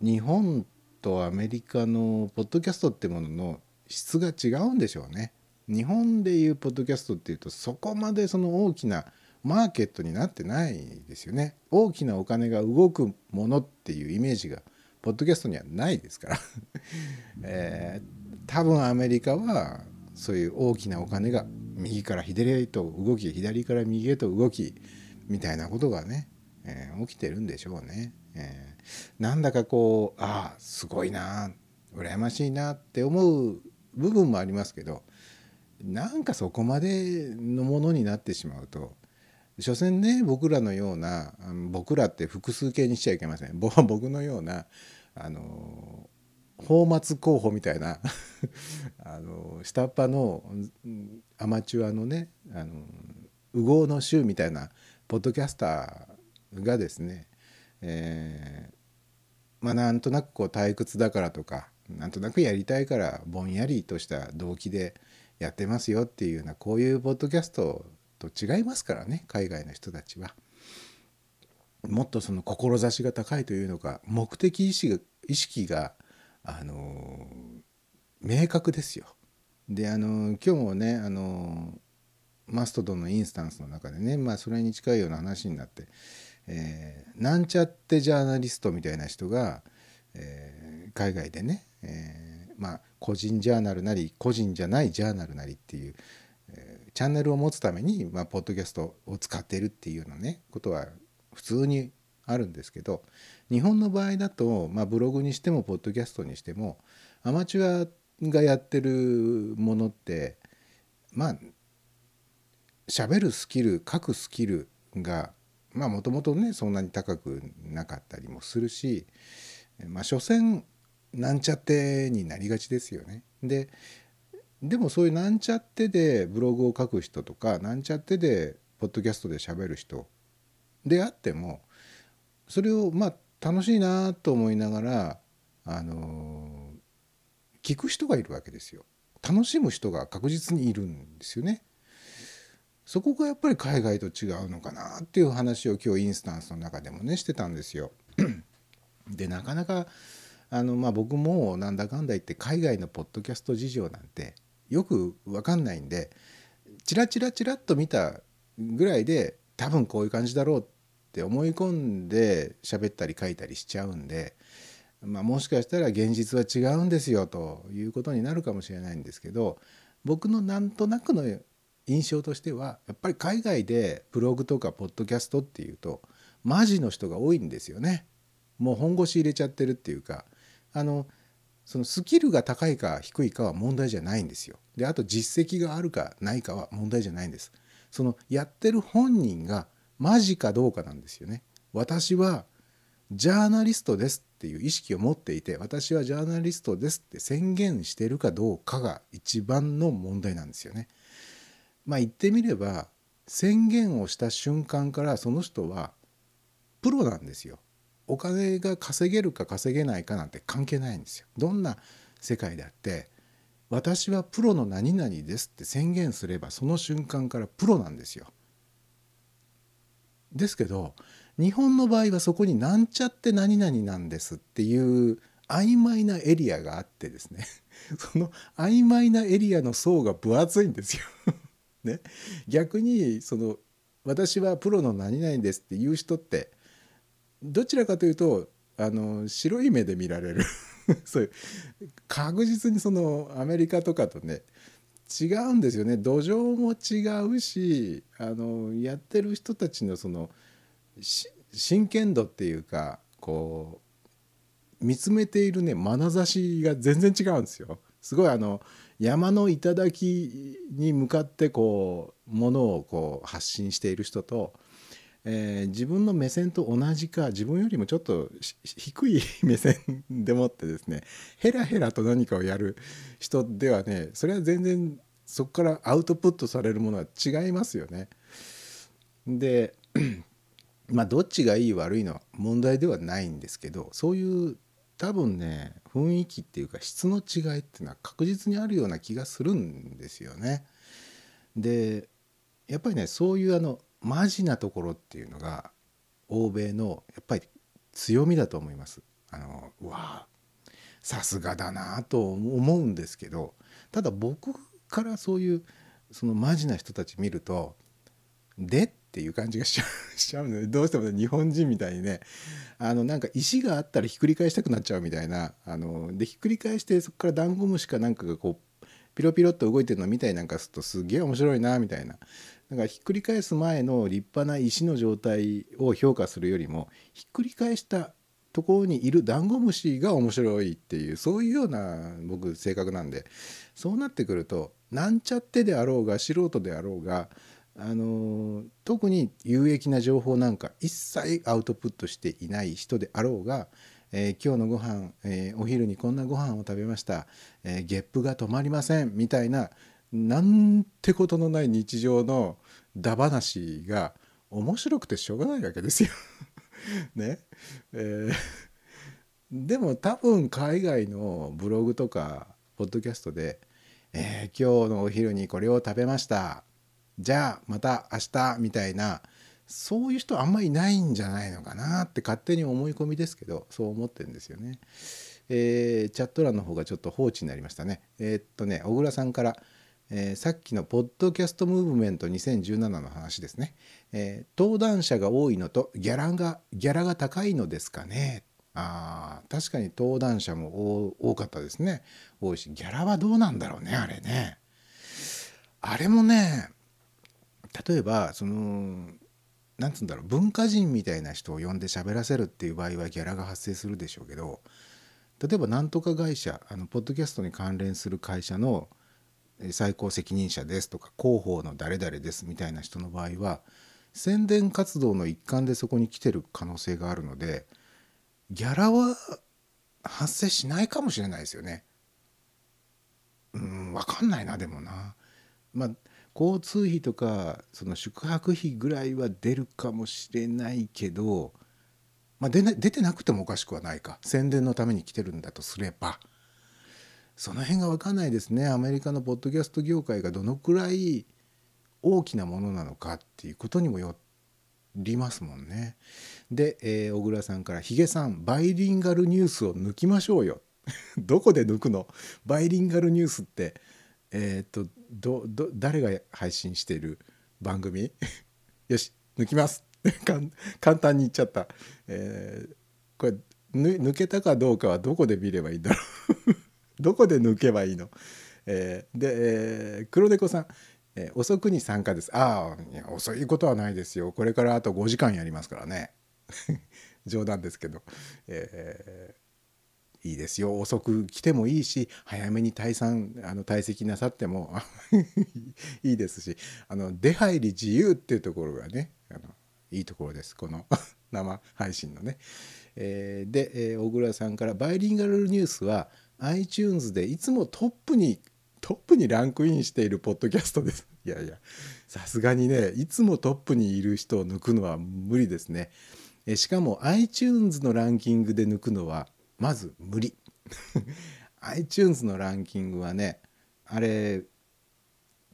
日本とアメリカのポッドキャストってものの質が違うんでしょうね。日本でいうポッドキャストっていうとそこまでその大きなマーケットになってないですよね。大きなお金が動くものっていうイメージがポッドキャストにはないですから、えー多分アメリカはそういう大きなお金が右から左へと動き左から右へと動きみたいなことがね、えー起きてるんでしょうね。えーなんだかこうああすごいな羨ましいなって思う部分もありますけどなんかそこまでのものになってしまうと所詮ね僕らのような僕らって複数形にしちゃいけません。僕のようなあの泡沫候補みたいな あの下っ端のアマチュアのねあの右往の衆みたいなポッドキャスターがですね、えーまあなんとなくこう退屈だからとかなんとなくやりたいからぼんやりとした動機でやってますよっていうようなこういうポッドキャストと違いますからね海外の人たちは。もっとその志が高いというのか目的意識が意識があの明確ですよ。であの今日もねあのマストドンのインスタンスの中でねまあそれに近いような話になって、えーなんちゃってジャーナリストみたいな人が、えー海外でね、えーまあ個人ジャーナルなり個人じゃないジャーナルなりっていう、えーチャンネルを持つために、まあ、ポッドキャストを使ってるっていうようなねことは普通にあるんですけど日本の場合だと、まあ、ブログにしてもポッドキャストにしてもアマチュアがやってるものってまあ喋るスキル書くスキルがまあもともとねそんなに高くなかったりもするしまあ所詮なんちゃってになりがちですよね。ででもそういうなんちゃってでブログを書く人とかなんちゃってでポッドキャストで喋る人であってもそれをまあ楽しいなと思いながらあの聞く人がいるわけですよ。楽しむ人が確実にいるんですよね。そこがやっぱり海外と違うのかなっていう話を今日インスタンスの中でもねしてたんですよ。でなかなかあの、まあ、僕もなんだかんだ言って海外のポッドキャスト事情なんてよく分かんないんでチラチラチラっと見たぐらいで多分こういう感じだろうって思い込んで喋ったり書いたりしちゃうんで、まあ、もしかしたら現実は違うんですよということになるかもしれないんですけど僕のなんとなくの印象としてはやっぱり海外でブログとかポッドキャストっていうとマジの人が多いんですよね。もう本腰入れちゃってるっていうかあのそのスキルが高いか低いかは問題じゃないんですよ。であと実績があるかないかは問題じゃないんです。そのやってる本人がマジかどうかなんですよね。私はジャーナリストですっていう意識を持っていて私はジャーナリストですって宣言してるかどうかが一番の問題なんですよね。まあ言ってみれば宣言をした瞬間からその人はプロなんですよ。お金が稼げるか稼げないかなんて関係ないんですよ。どんな世界であって私はプロの何々ですって宣言すればその瞬間からプロなんですよ。ですけど日本の場合はそこになんちゃって何々なんですっていう曖昧なエリアがあってですね その曖昧なエリアの層が分厚いんですよ。ね、逆にその私はプロの何々ですっていう人ってどちらかというとあの白い目で見られる そういう確実にそのアメリカとかとね違うんですよね土壌も違うしあのやってる人たちのその真剣度っていうかこう見つめているね眼差しが全然違うんですよ。すごいあの山の頂に向かってこうものをこう発信している人と、えー自分の目線と同じか自分よりもちょっと低い目線でもってですねヘラヘラと何かをやる人ではねそれは全然そこからアウトプットされるものは違いますよね。でまあどっちがいい悪いのは問題ではないんですけどそういう多分ね雰囲気っていうか質の違いっていうのは確実にあるような気がするんですよね。でやっぱりねそういうあのマジなところっていうのが欧米のやっぱり強みだと思います。あのうわさすがだなと思うんですけどただ僕からそういうそのマジな人たち見るとでっていう感じがしちゃう のでどうしても日本人みたいにねあのなんか石があったらひっくり返したくなっちゃうみたいなあのでひっくり返してそこからダンゴムシかなんかがこうピロピロっと動いてるのを見たりなんかするとすげえ面白いなみたいな。だかひっくり返す前の立派な石の状態を評価するよりもひっくり返したところにいるダンゴムシが面白いっていうそういうような僕性格なんでそうなってくるとなんちゃってであろうが素人であろうがあのー特に有益な情報なんか一切アウトプットしていない人であろうが、えー今日のご飯、えーお昼にこんなご飯を食べました、えーゲップが止まりません。みたいななんてことのない日常のだ話が面白くてしょうがないわけですよ。ねえーでも多分海外のブログとかポッドキャストで、えー今日のお昼にこれを食べましたじゃあまた明日みたいなそういう人あんまりいないんじゃないのかなって勝手に思い込みですけどそう思ってるんですよね。えーチャット欄の方がちょっと放置になりましたね。えーっとね小倉さんから、えーさっきのポッドキャストムーブメント2017の話ですね。えー登壇者が多いのとギャラがギャラが高いのですかね。あ確かに登壇者も多かったですね。多いしギャラはどうなんだろうねあれね。あれもね例えばそのなんつうんだろう文化人みたいな人を呼んで喋らせるっていう場合はギャラが発生するでしょうけど例えばなんとか会社あのポッドキャストに関連する会社の最高責任者ですとか広報の誰々ですみたいな人の場合は宣伝活動の一環でそこに来てる可能性があるのでギャラは発生しないかもしれないですよね。うん分かんないなでもな。まあ交通費とかその宿泊費ぐらいは出るかもしれないけど、まあ、出出てなくてもおかしくはないか宣伝のために来てるんだとすればその辺が分かんないですね。アメリカのポッドキャスト業界がどのくらい大きなものなのかっていうことにもよりますもんね。で、えー小倉さんから「ヒゲさんバイリンガルニュースを抜きましょうよ」どこで抜くの？バイリンガルニュースってえーっと誰が配信している番組？よし抜きます。簡単に言っちゃった、えーこれ抜けたかどうかはどこで見ればいいんだろう？どこで抜けばいいの、えーで、えー黒猫さん、えー遅くに参加です。ああ遅いことはないですよ。これからあと5時間やりますからね。冗談ですけど、えーいいですよ。遅く来てもいいし早めに退散あの退席なさっても いいですしあの出入り自由っていうところがねあのいいところです。この 生配信のね。えーで、えー小倉さんから「バイリンガルニュースは iTunes でいつもトップにトップにランクインしているポッドキャストです」いやいやさすがにねいつもトップにいる人を抜くのは無理ですね。えしかも iTunes のランキングで抜くのはまず無理。iTunes のランキングはねあれ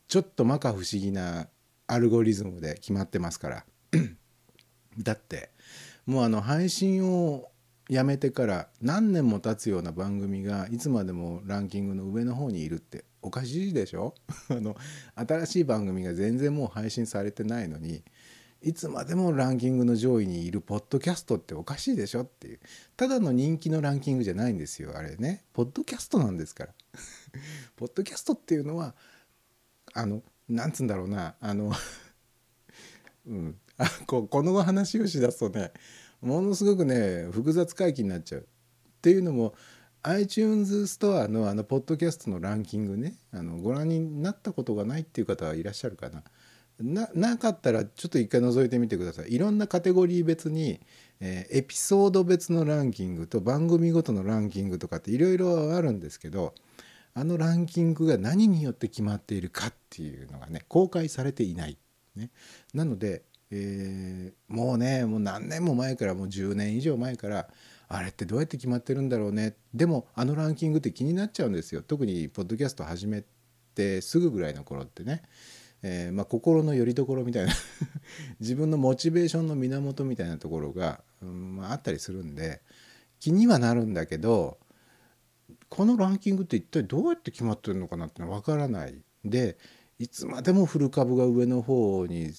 ちょっと摩訶不思議なアルゴリズムで決まってますから。だってもうあの配信をやめてから何年も経つような番組がいつまでもランキングの上の方にいるっておかしいでしょ？あの新しい番組が全然もう配信されてないのにいつまでもランキングの上位にいるポッドキャストっておかしいでしょっていう。ただの人気のランキングじゃないんですよあれね。ポッドキャストなんですから。ポッドキャストっていうのはあのなんつうんだろうなあの うん。あここの話をしだすとねものすごくね複雑回帰になっちゃう。っていうのも iTunes ストアのあのポッドキャストのランキングねあのご覧になったことがないっていう方はいらっしゃるかな。ななかったらちょっと一回覗いてみてください。いろんなカテゴリー別に、えーエピソード別のランキングと番組ごとのランキングとかっていろいろあるんですけどあのランキングが何によって決まっているかっていうのがね公開されていない。ね、なので、えーもうねもう何年も前からもう10年以上前からあれってどうやって決まってるんだろうね。でもあのランキングって気になっちゃうんですよ。特にポッドキャスト始めてすぐぐらいの頃ってね、えーまあ、心の拠り所みたいな 自分のモチベーションの源みたいなところが、うんまあ、あったりするんで気にはなるんだけどこのランキングって一体どうやって決まってるのかなってのは分からない。でいつまでも古株が上の方に、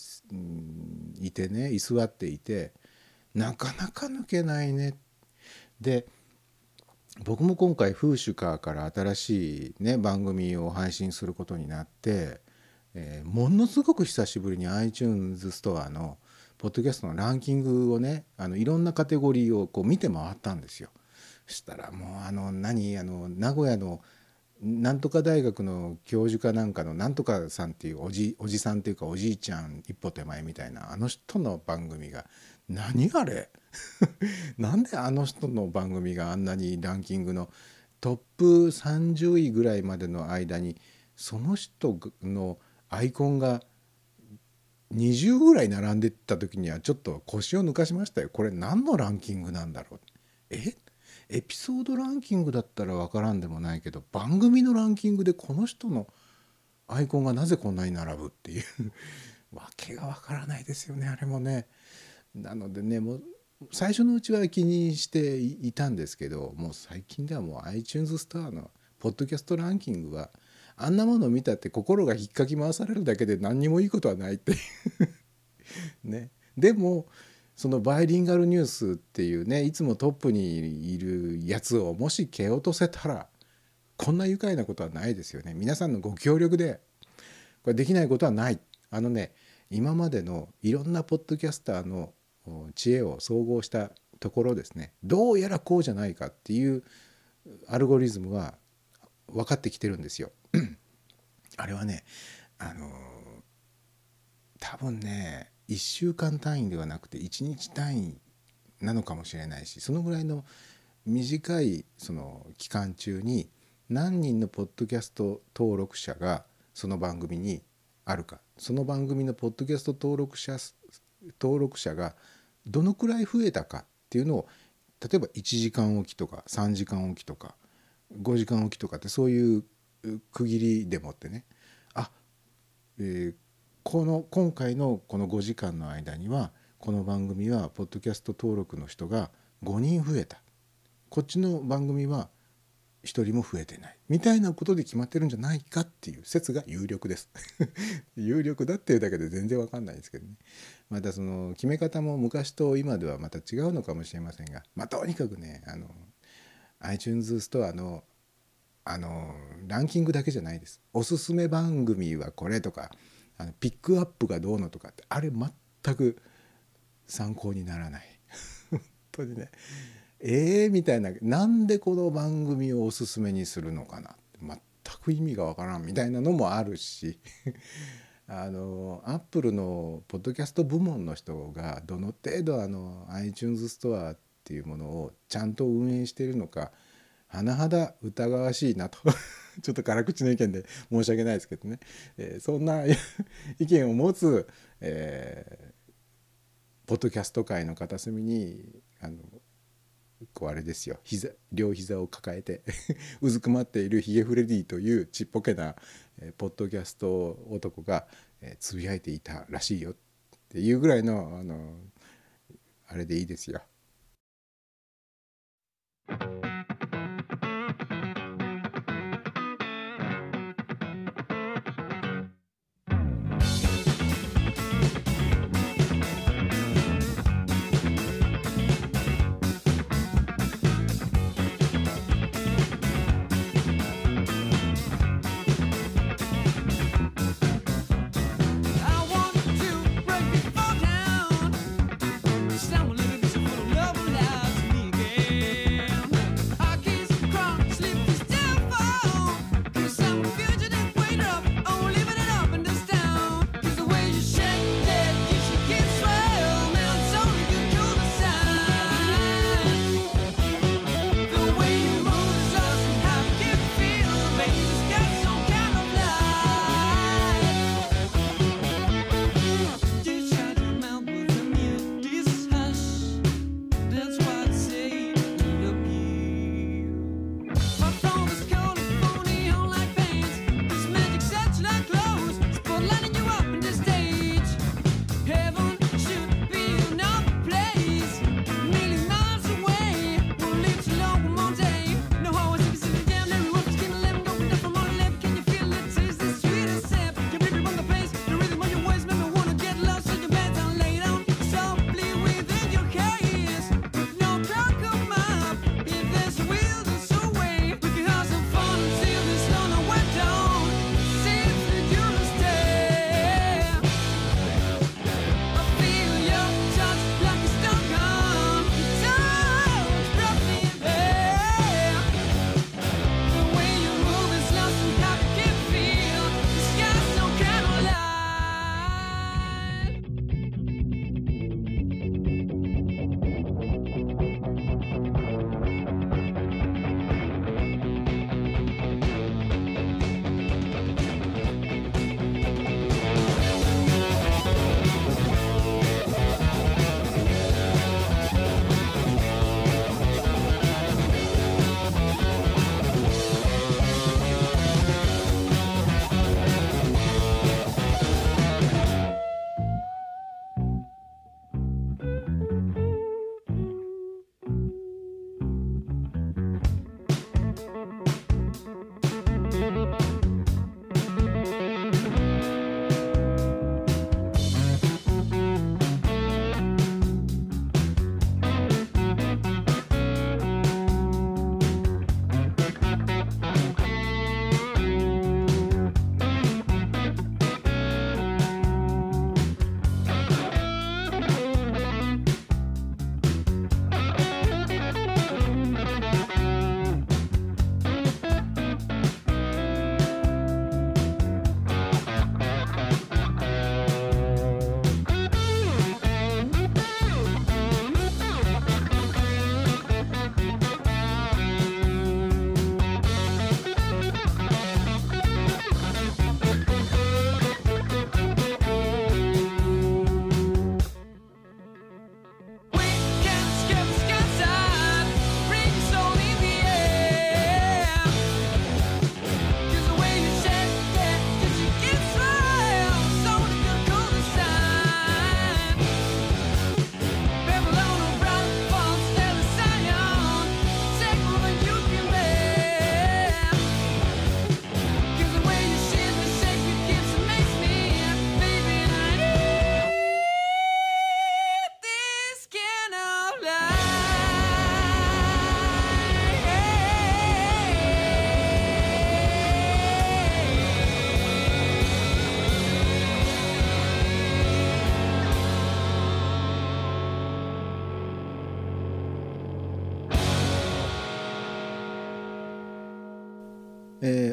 いてね居座っていてなかなか抜けないねで僕も今回フーシュカーから新しい、ね、番組を配信することになって、えーものすごく久しぶりに iTunes ストアのポッドキャストのランキングをねあのいろんなカテゴリーをこう見て回ったんですよ。そしたらもうあの何あの名古屋のなんとか大学の教授かなんかのなんとかさんっていうおじおじさんっていうかおじいちゃん一歩手前みたいなあの人の番組が何あれ？なんであの人の番組があんなにランキングのトップ30位ぐらいまでの間にその人のアイコンが20ぐらい並んでった時にはちょっと腰を抜かしましたよ。これ何のランキングなんだろう？え？っエピソードランキングだったら分からんでもないけど番組のランキングでこの人のアイコンがなぜこんなに並ぶっていう わけが分からないですよねあれもね。なのでねもう最初のうちは気にしていたんですけどもう最近ではもう iTunes ストアのポッドキャストランキングはあんなものを見たって心が引っかき回されるだけで何にもいいことはないっていう ね。でもそのバイリンガルニュースっていうねいつもトップにいるやつをもし蹴落とせたらこんな愉快なことはないですよね皆さんのご協力でこれできないことはないあのね今までのいろんなポッドキャスターの知恵を総合したところですねどうやらこうじゃないかっていうアルゴリズムは分かってきてるんですよ。あれはねあの多分ね1週間単位ではなくて1日単位なのかもしれないしそのぐらいの短いその期間中に何人のポッドキャスト登録者がその番組にあるか。その番組のポッドキャスト登録者登録者がどのくらい増えたかっていうのを例えば1時間おきとか3時間おきとか5時間おきとかってそういう区切りでもってねあ、えーこの今回のこの5時間の間にはこの番組はポッドキャスト登録の人が5人増えた。こっちの番組は1人も増えてない。みたいなことで決まってるんじゃないかっていう説が有力です。有力だっていうだけで全然わかんないですけどね。またその決め方も昔と今ではまた違うのかもしれませんがまあとにかくねあの iTunes ストアのあのランキングだけじゃないです。おすすめ番組はこれとかあのピックアップがどうのとかってあれ全く参考にならない。本当にね。えー、みたいななんでこの番組をおすすめにするのかな全く意味がわからんみたいなのもあるし。あのアップルのポッドキャスト部門の人がどの程度あの iTunes ストアっていうものをちゃんと運営してるのか甚だ疑わしいなと。ちょっと辛口の意見で申し訳ないですけどね、えーそんな 意見を持つ、えーポッドキャスト界の片隅にあのこうあれですよ。膝両膝を抱えて うずくまっているヒゲフレディというちっぽけな、えーポッドキャスト男が、えーつぶやいていたらしいよ。っていうぐらいのあのあれでいいですよ。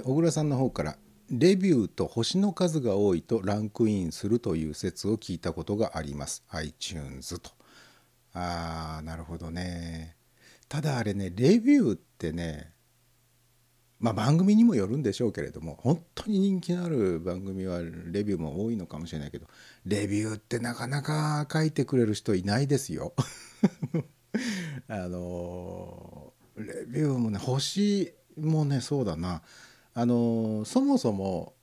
小倉さんの方からレビューと星の数が多いとランクインするという説を聞いたことがあります。iTunes と。あーなるほどね。ただあれねレビューってねまあ番組にもよるんでしょうけれども本当に人気のある番組はレビューも多いのかもしれないけどレビューってなかなか書いてくれる人いないですよ。あのレビューもね星もねそうだな。あのそもそも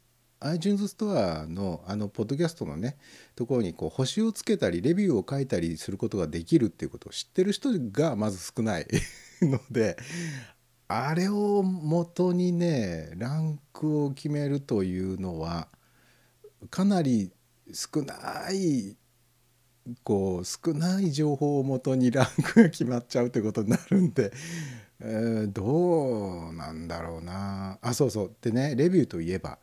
iTunes ストアのあのポッドキャストのねところにこう星をつけたりレビューを書いたりすることができるっていうことを知ってる人がまず少ない。のであれを元にねランクを決めるというのはかなり少ないこう少ない情報をもとにランクが決まっちゃうってことになるんで、えーどうなんだろうな。あそうそう。でねレビューといえば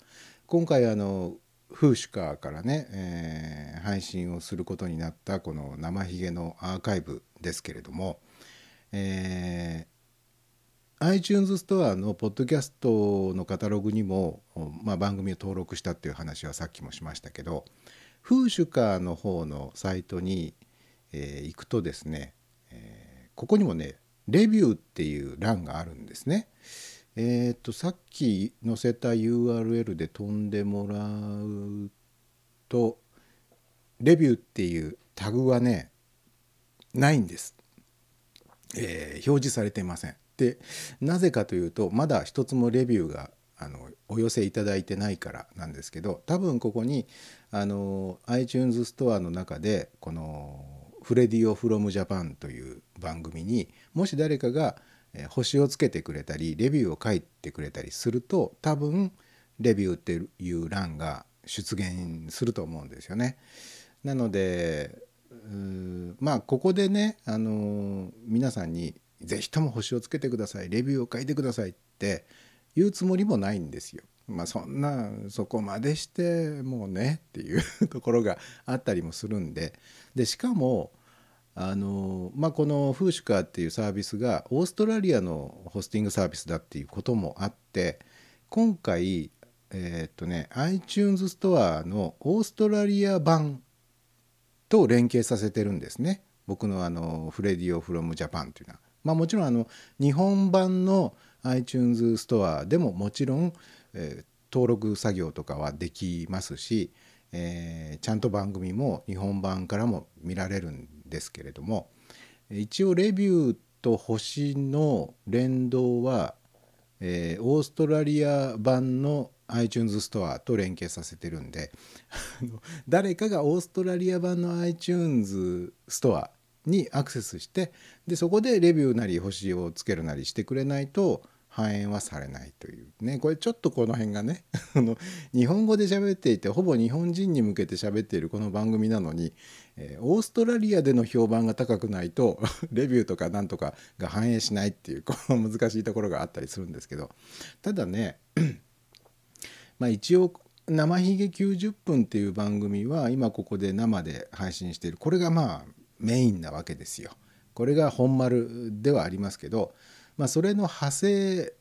今回あのフーシュカーからね、えー配信をすることになったこの「生ひげ」のアーカイブですけれども、えー iTunes ストアのポッドキャストのカタログにも、まあ、番組を登録したっていう話はさっきもしましたけどフーシュカーの方のサイトに、えー行くとですね、えーここにもねレビューっていう欄があるんですね。えーっとさっき載せた URL で飛んでもらうとレビューっていうタグはねないんです。えー表示されていません。でなぜかというとまだ一つもレビューがあのお寄せいただいてないからなんですけど多分ここにあの iTunes ストアの中でこの「フレディオ・フロム・ジャパン」という番組にもし誰かが星をつけてくれたりレビューを書いてくれたりすると多分レビューっていう欄が出現すると思うんですよね。なのでまあここでね、あのー皆さんに「是非とも星をつけてくださいレビューを書いてください」って言うつもりもないんですよ。まあそんなそこまでしてもうねっていう ところがあったりもするんででしかもあのまあ、この Whooshkaa っていうサービスがオーストラリアのホスティングサービスだっていうこともあって今回えーっとね iTunes ストアのオーストラリア版と連携させてるんですね僕のあのフレディオ from Japan っていうのは。まあもちろんあの日本版の iTunes ストアでももちろん、えー登録作業とかはできますし、えーちゃんと番組も日本版からも見られるんですけれども一応レビューと星の連動は、えーオーストラリア版の iTunes ストアと連携させてるんで 誰かがオーストラリア版の iTunes ストアにアクセスしてでそこでレビューなり星をつけるなりしてくれないと反映はされないという。ねこれちょっとこの辺がね 日本語で喋っていてほぼ日本人に向けて喋っているこの番組なのに、えーオーストラリアでの評判が高くないと レビューとかなんとかが反映しないっていうこの難しいところがあったりするんですけど。ただね まあ一応「生ひげ90分」っていう番組は今ここで生で配信している。これがまあメインなわけですよ。これが本丸ではありますけど、まあ、それの派生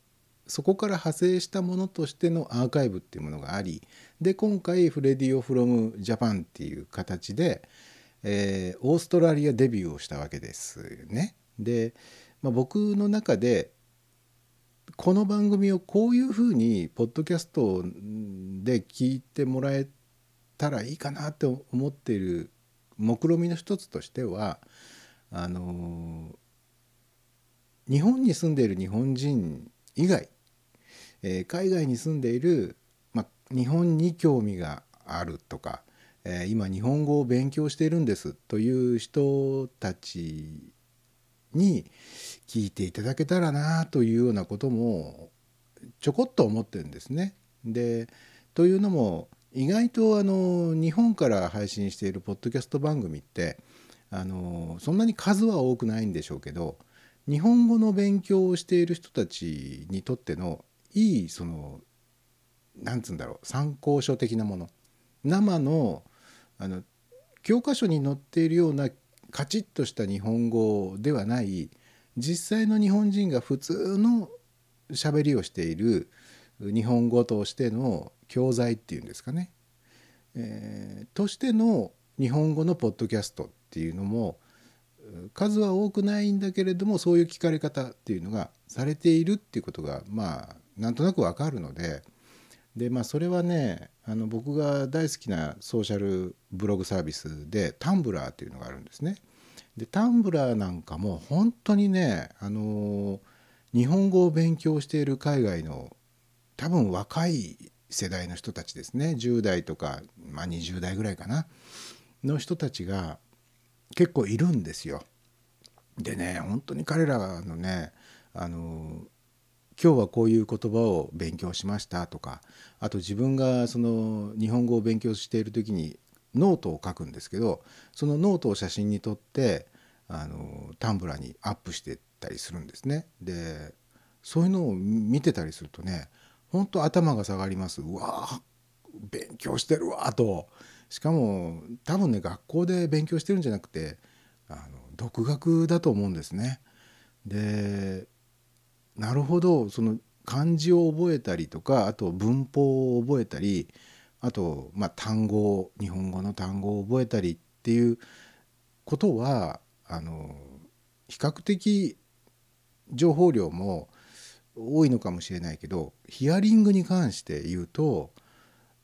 そこから派生したものとしてのアーカイブっていうものがありで今回「フレディオ・フロム・ジャパン」っていう形で、えーオーストラリアデビューをしたわけですね。で、まあ、僕の中でこの番組をこういうふうにポッドキャストで聞いてもらえたらいいかなって思っている目論見みの一つとしてはあの日本に住んでいる日本人以外、えー海外に住んでいる、ま、日本に興味があるとか、えー今日本語を勉強しているんですという人たちに聞いていただけたらなというようなこともちょこっと思ってるんですね。でというのも意外とあの日本から配信しているポッドキャスト番組ってあのそんなに数は多くないんでしょうけど日本語の勉強をしている人たちにとってのいいそのなんつうんだろう参考書的なもの。生のあの教科書に載っているようなカチッとした日本語ではない実際の日本人が普通の喋りをしている日本語としての教材っていうんですかね、えーとしての日本語のポッドキャストっていうのも数は多くないんだけれどもそういう聞かれ方っていうのがされているっていうことがまあなんとなくわかるのででまあそれはねあの僕が大好きなソーシャルブログサービスでタンブラーっていうのがあるんですね。でタンブラーなんかも本当にねあの日本語を勉強している海外の多分若い世代の人たちですね10代とか、まあ、20代ぐらいかなの人たちが結構いるんですよ。でね本当に彼らのねあの今日はこういう言葉を勉強しましたとかあと自分がその日本語を勉強している時にノートを書くんですけどそのノートを写真に撮ってあのタンブラーにアップしてたりするんですね。でそういうのを見てたりするとね本当頭が下がりますうわー勉強してるわとしかも多分ね学校で勉強してるんじゃなくてあの独学だと思うんですね。でなるほどその漢字を覚えたりとかあと文法を覚えたりあと、まあ、単語日本語の単語を覚えたりっていうことはあの比較的情報量も多いのかもしれないけどヒアリングに関して言うと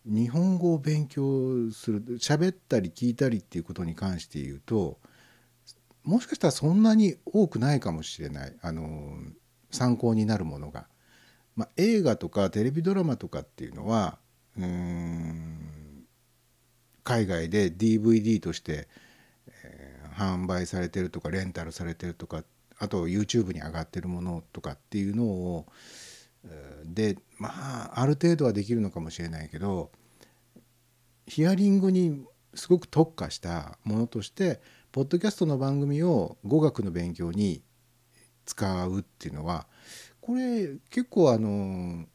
日本語を勉強する喋ったり聞いたりっていうことに関して言うともしかしたらそんなに多くないかもしれないあの参考になるものが。まあ、映画とかテレビドラマとかっていうのはうん海外で DVD として、えー販売されてるとかレンタルされてるとかあと YouTube に上がってるものとかっていうのをでまあある程度はできるのかもしれないけどヒアリングにすごく特化したものとしてポッドキャストの番組を語学の勉強に使うっていうのはこれ結構あの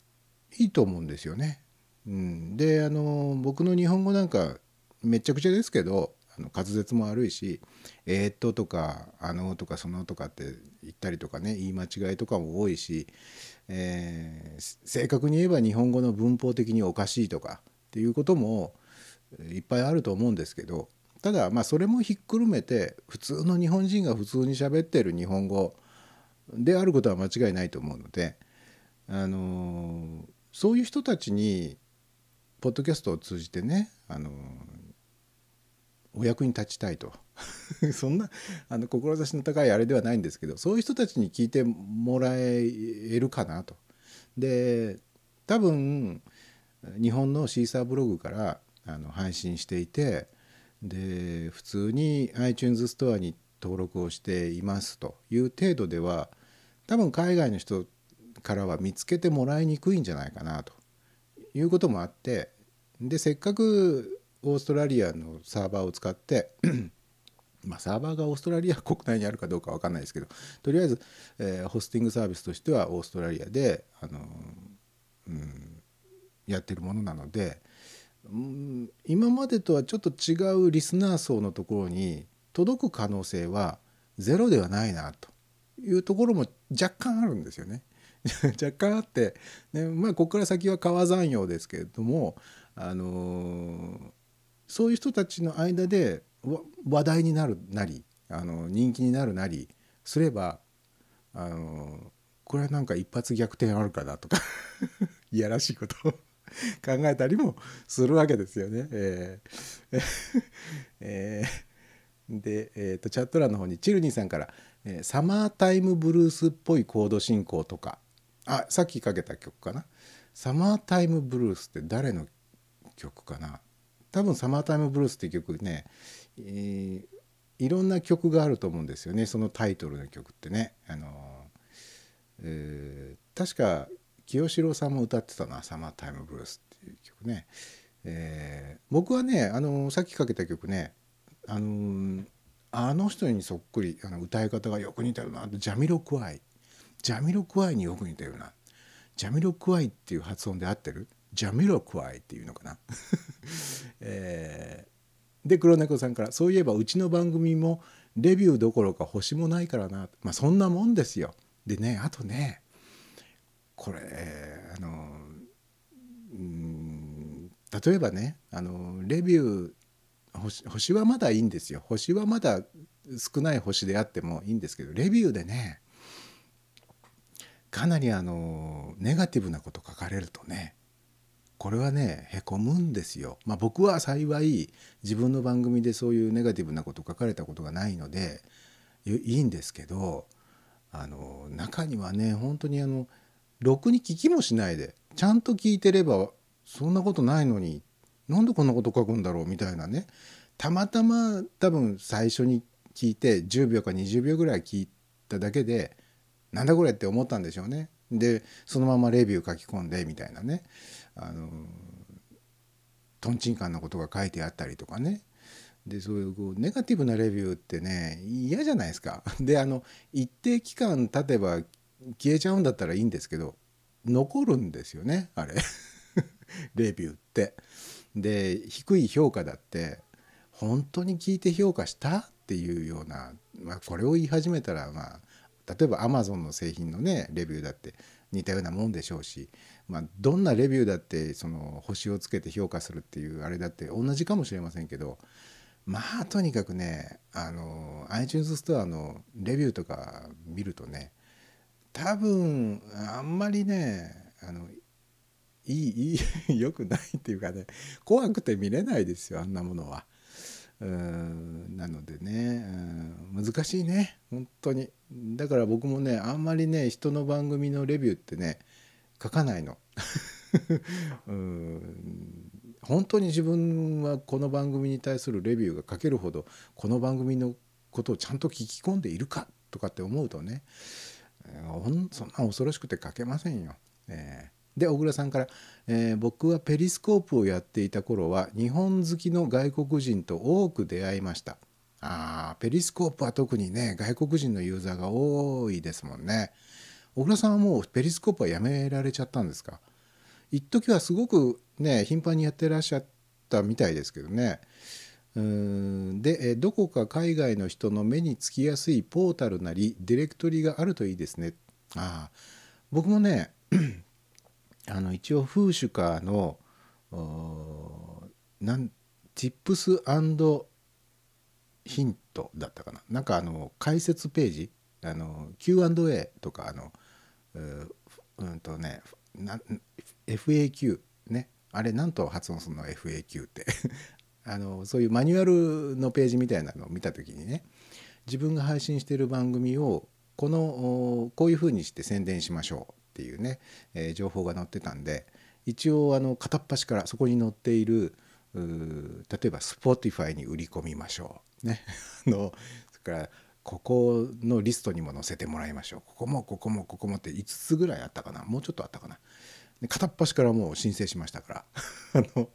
いいと思うんですよね。うん、であの僕の日本語なんかめちゃくちゃですけどあの滑舌も悪いし「えーっと」とか「あの」とか「その」とかって言ったりとかね言い間違いとかも多いし、えー正確に言えば日本語の文法的におかしいとかっていうこともいっぱいあると思うんですけどただまあそれもひっくるめて普通の日本人が普通に喋ってる日本語であることは間違いないと思うので、あのそういう人たちにポッドキャストを通じてね、あのお役に立ちたいと そんなあの志の高いあれではないんですけどそういう人たちに聞いてもらえるかなと。で多分日本のシーサーブログからあの配信していてで普通に iTunes ストアに登録をしていますという程度では多分海外の人からは見つけてもらいにくいんじゃないかなということもあってでせっかくオーストラリアのサーバーを使って まあサーバーがオーストラリア国内にあるかどうかわかんないですけどとりあえず、えーホスティングサービスとしてはオーストラリアで、あのうん、やってるものなので、今までとはちょっと違うリスナー層のところに届く可能性はゼロではないなというところも若干あるんですよね。若干あって、ねまあ、ここから先は川山用ですけれども、あのーそういう人たちの間で話題になるなりあの人気になるなりすれば、あのーこれはなんか一発逆転あるかなとか いやらしいこと考えたりもするわけですよね。えーえーで、えーとチャット欄の方にチルニーさんから、えーサマータイムブルースっぽいコード進行とかあさっきかけた曲かな「サマータイムブルース」って誰の曲かな多分「サマータイムブルース」って曲ね、えーいろんな曲があると思うんですよねそのタイトルの曲ってね。あのえー確か清志郎さんも歌ってたな「サマータイムブルース」っていう曲ね。えー僕はねあのさっきかけた曲ねあのあの人にそっくりあの歌い方がよく似てるなジャミロクワイ。ジャミロクワイによく似てるな。ジャミロクワイっていう発音で合ってる？ジャミロクワイっていうのかな、えーで黒猫さんから「そういえばうちの番組もレビューどころか星もないからな」まあそんなもんですよ。でねあとねこれあのうん例えばねあのレビュー星星はまだいいんですよ星はまだ少ない星であってもいいんですけどレビューでねかなりあのネガティブなこと書かれるとねこれはねへこむんですよ。まあ、僕は幸い自分の番組でそういうネガティブなこと書かれたことがないのでいいんですけどあの中にはね本当にあのろくに聞きもしないでちゃんと聞いてればそんなことないのになんでこんなこと書くんだろうみたいなねたまたま多分最初に聞いて10秒か20秒ぐらい聞いただけでなんだこれって思ったんでしょうね。でそのままレビュー書き込んでみたいなねあのとんちんかんなことが書いてあったりとかねでそういうこうネガティブなレビューってね嫌じゃないですか。であの一定期間経てば消えちゃうんだったらいいんですけど残るんですよねあれ レビューって。で低い評価だって本当に聞いて評価したっていうような、まあ、これを言い始めたらまあ例えばアマゾンの製品のねレビューだって似たようなもんでしょうし、まあ、どんなレビューだってその星をつけて評価するっていうあれだって同じかもしれませんけどまあとにかくねあの iTunes ストアのレビューとか見るとね多分あんまりねあのいいいい 良くないっていうかね怖くて見れないですよあんなものは。なのでね難しいね本当にだから僕もねあんまりね人の番組のレビューってね書かないの。うん本当に自分はこの番組に対するレビューが書けるほどこの番組のことをちゃんと聞き込んでいるかとかって思うとねほんそんな恐ろしくて書けませんよ。えーで小倉さんから、えー僕はペリスコープをやっていた頃は日本好きの外国人と多く出会いました。あーペリスコープは特にね外国人のユーザーが多いですもんね。小倉さんはもうペリスコープはやめられちゃったんですか？一時はすごくね頻繁にやってらっしゃったみたいですけどね。で、どこか海外の人の目につきやすいポータルなりディレクトリがあるといいですね。あ僕もね あの一応フーシュカーのおーなん Tips ヒントだったかな。なんかあの解説ページ Q&A とかあのううんとねな FAQ ね。あれなんと発音するの？FAQ って。あのそういうマニュアルのページみたいなのを見た時にね自分が配信している番組をこのこういうふうにして宣伝しましょうっていうね、えー情報が載ってたんで一応あの片っ端からそこに載っている例えば Spotify に売り込みましょうね。のそれからここのリストにも載せてもらいましょう。ここもここもここもって5つぐらいあったかな。もうちょっとあったかな。片っ端からもう申請しましたから。あの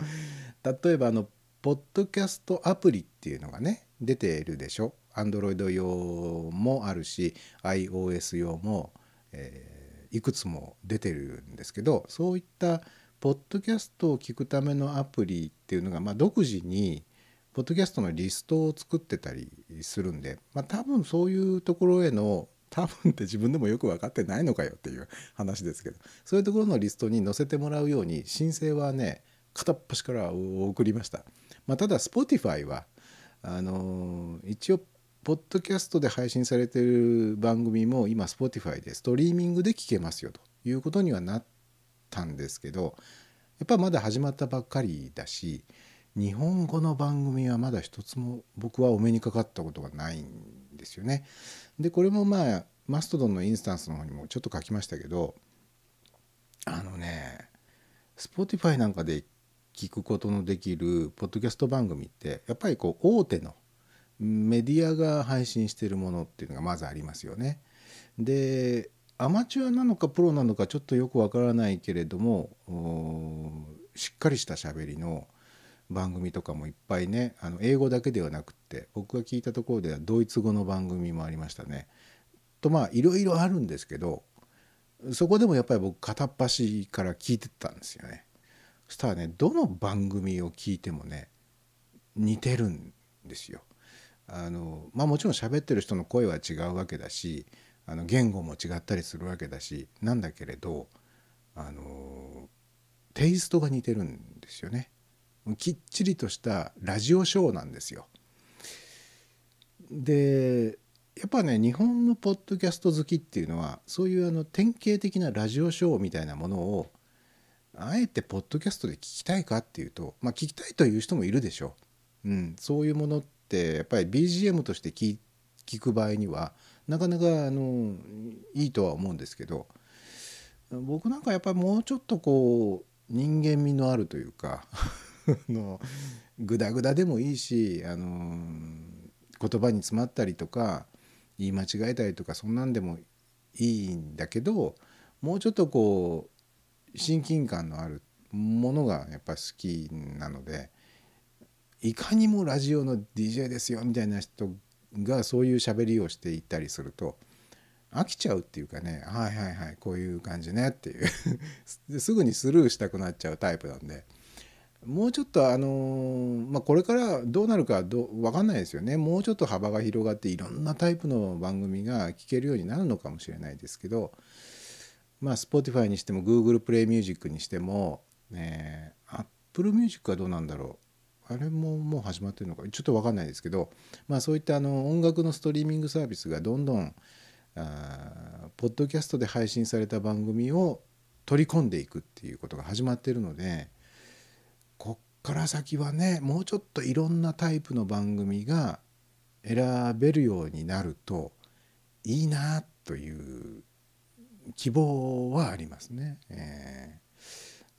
例えばあのポッドキャストアプリっていうのがね出ているでしょ？Android 用もあるし iOS 用も、えーいくつも出てるんですけどそういったポッドキャストを聞くためのアプリっていうのが、まあ、独自にポッドキャストのリストを作ってたりするんで、まあ、多分そういうところへの多分って自分でもよく分かってないのかよっていう話ですけどそういうところのリストに載せてもらうように申請はね片っ端から送りました。まあ、ただ Spotify はあの一応ポッドキャストで配信されてる番組も今 Spotify でストリーミングで聞けますよということにはなったんですけどやっぱまだ始まったばっかりだし日本語の番組はまだ一つも僕はお目にかかったことがないんですよね。でこれもまあマストドンのインスタンスの方にもちょっと書きましたけどあのね Spotify なんかで聞くことのできるポッドキャスト番組ってやっぱりこう大手のメディアが配信しているものっていうのがまずありますよね。でアマチュアなのかプロなのかちょっとよくわからないけれどもしっかりした喋りの番組とかもいっぱいねあの英語だけではなくって僕が聞いたところではドイツ語の番組もありましたね。とまあいろいろあるんですけどそこでもやっぱり僕片っ端から聞いてたんですよね。したらねどの番組を聞いてもね似てるんですよ。あのまあもちろん喋ってる人の声は違うわけだしあの言語も違ったりするわけだしなんだけれどあのテイストが似てるんですよねきっちりとしたラジオショーなんですよでやっぱね日本のポッドキャスト好きっていうのはそういうあの典型的なラジオショーみたいなものをあえてポッドキャストで聞きたいかっていうとまあ聞きたいという人もいるでしょう、うん、そういうものってやっぱり BGM として聞聞く場合にはなかなかあのいいとは思うんですけど僕なんかやっぱりもうちょっとこう人間味のあるというか のグダグダでもいいしあの言葉に詰まったりとか言い間違えたりとかそんなんでもいいんだけどもうちょっとこう親近感のあるものがやっぱ好きなのでいかにもラジオの DJ ですよみたいな人がそういう喋りをしていったりすると飽きちゃうっていうかねはいはいはいこういう感じねっていう すぐにスルーしたくなっちゃうタイプなんでもうちょっとあのまあこれからどうなるかど分かんないですよね。もうちょっと幅が広がっていろんなタイプの番組が聞けるようになるのかもしれないですけどまあ Spotify にしても Google プレイミュージックにしても、ね、Apple Music はどうなんだろう。あれももう始まってるのか。ちょっと分かんないですけどまあそういったあの音楽のストリーミングサービスがどんどんあポッドキャストで配信された番組を取り込んでいくっていうことが始まってるのでこっから先はねもうちょっといろんなタイプの番組が選べるようになるといいなという希望はありますね。え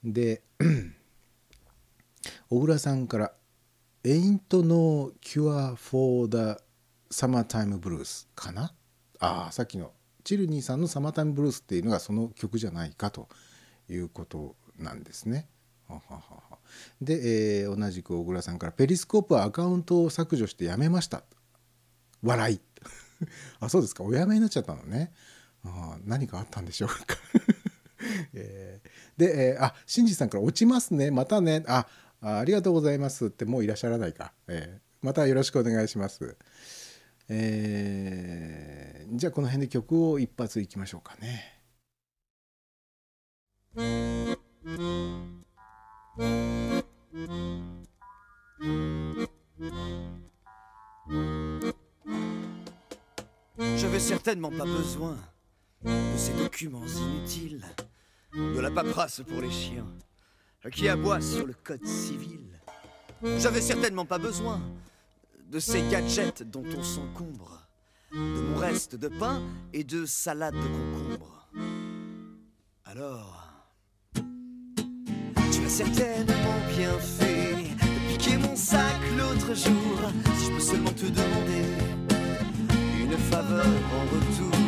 ー。で 小倉さんから「Ain't No Cure for the Summertime Blues」かな？ああさっきのチルニーさんの「サマータイムブルース」っていうのがその曲じゃないかということなんですね。で、えー同じく小倉さんから「ペリスコープはアカウントを削除してやめました」笑い。あそうですか。おやめになっちゃったのね。あ何かあったんでしょうか。えーで、えーあ新次さんから「落ちますね。またね。ああありがとうございます」ってもういらっしゃらないか、えーまたよろしくお願いします。えーじゃあこの辺で曲を一発いきましょうかね。J'avais certainement pas besoin. De ces documents inutiles, de la paperasse pour les chiens, qui aboient sur le code civil. J'avais certainement pas besoin de ces gadgets dont on s'encombre, de mon reste de pain et de salade de concombre. Alors, tu as certainement bien fait de piquer mon sac l'autre jour, si je peux seulement te demander une faveur en retour.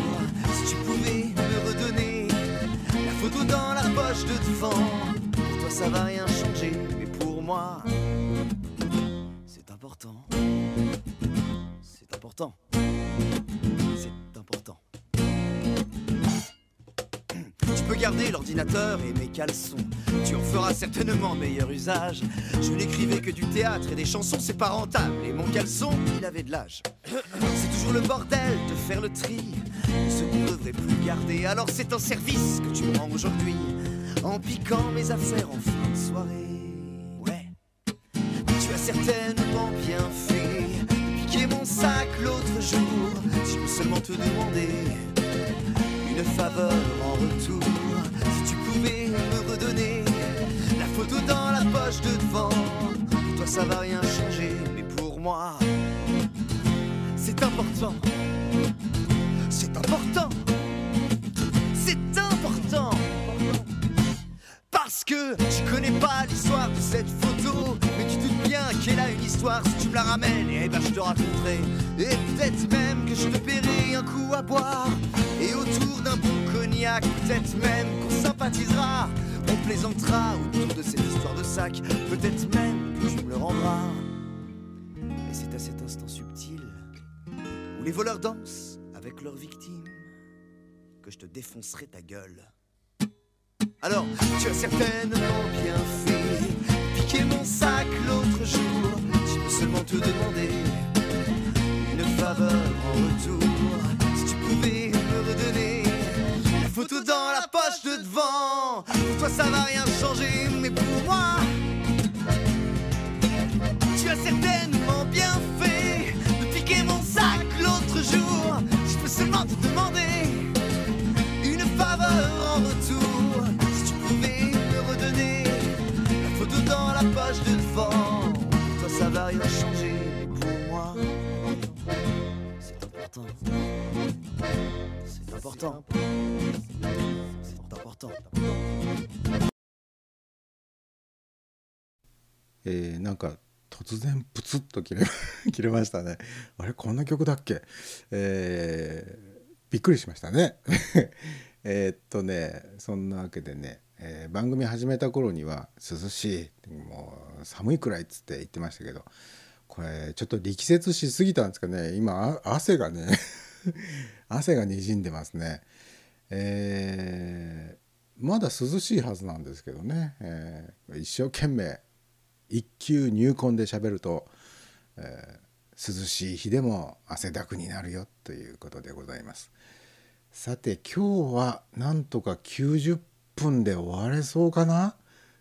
Photo dans la poche de devant. Pour toi, ça va rien changer, mais pour moi, c'est important. C'est important. C'est important. Peux garder l'ordinateur et mes caleçons. Tu en feras certainement meilleur usage. Je n'écrivais que du théâtre et des chansons, c'est pas rentable. Et mon caleçon, il avait de l'âge. C'est toujours le bordel de faire le tri. Ce qu'on devrait plus garder. Alors c'est un service que tu me rends aujourd'hui. En piquant mes affaires en fin de soirée. Ouais. Tu as certainement bien fait piquer mon sac l'autre jour. Si je seulement te demander une faveur en retour. Si tu pouvais me redonner la photo dans la poche de devant. Pour toi, ça va rien changer, mais pour moi, c'est important. C'est important. C'est important. Parce que je connais pas l'histoire de cette photo qu'elle a une histoire Si tu me la ramènes, et ben je te raconterai. Et peut-être même que je te paierai un coup à boire. Et autour d'un bon cognac Peut-être même qu'on sympathisera. On plaisantera autour de cette histoire de sac. Peut-être même que tu me le rendras Et c'est à cet instant subtil Où les voleurs dansent avec leurs victimes Que je te défoncerai ta gueule. Alors, tu as certainement bien fait piquer mon sac l'autre jour. Je peux seulement te demander une faveur en retour. Si tu pouvais me redonner la photo dans la poche de devant. Pour toi ça va rien changer, mais pour moi, tu as certainement bien fait de piquer mon sac l'autre jour. Je peux seulement te demander une faveur en retour. La page de devant, pour toi ça va rien changer, pour moi, c'est important. C'est important. C'est important. えーなんか突然プツッと切れ切れましたねあれこんな曲だっけえーびっくりしましたねえっとねそんなわけでね、えー番組始めた頃には涼しいもう寒いくらいっつって言ってましたけどこれちょっと力説しすぎたんですかね。今汗がね 汗がにじんでますね。えーまだ涼しいはずなんですけどね、えー一生懸命一級入魂で喋ると、えー涼しい日でも汗だくになるよということでございます。さて今日はなんとか90分で終われそうかな？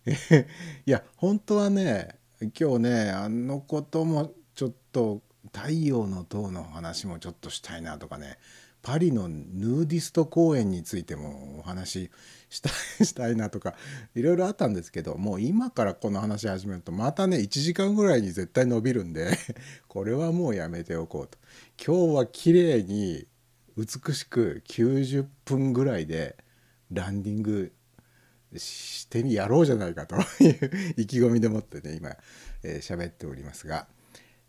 いや本当はね今日ねあのこともちょっと太陽の塔の話もちょっとしたいなとかねパリのヌーディスト公園についてもお話ししたい なとかいろいろあったんですけどもう今からこの話始めるとまたね1時間ぐらいに絶対伸びるんで これはもうやめておこうと。今日は綺麗に美しく90分ぐらいでランディングしてみやろうじゃないかという意気込みでもってね今喋、えーっておりますが。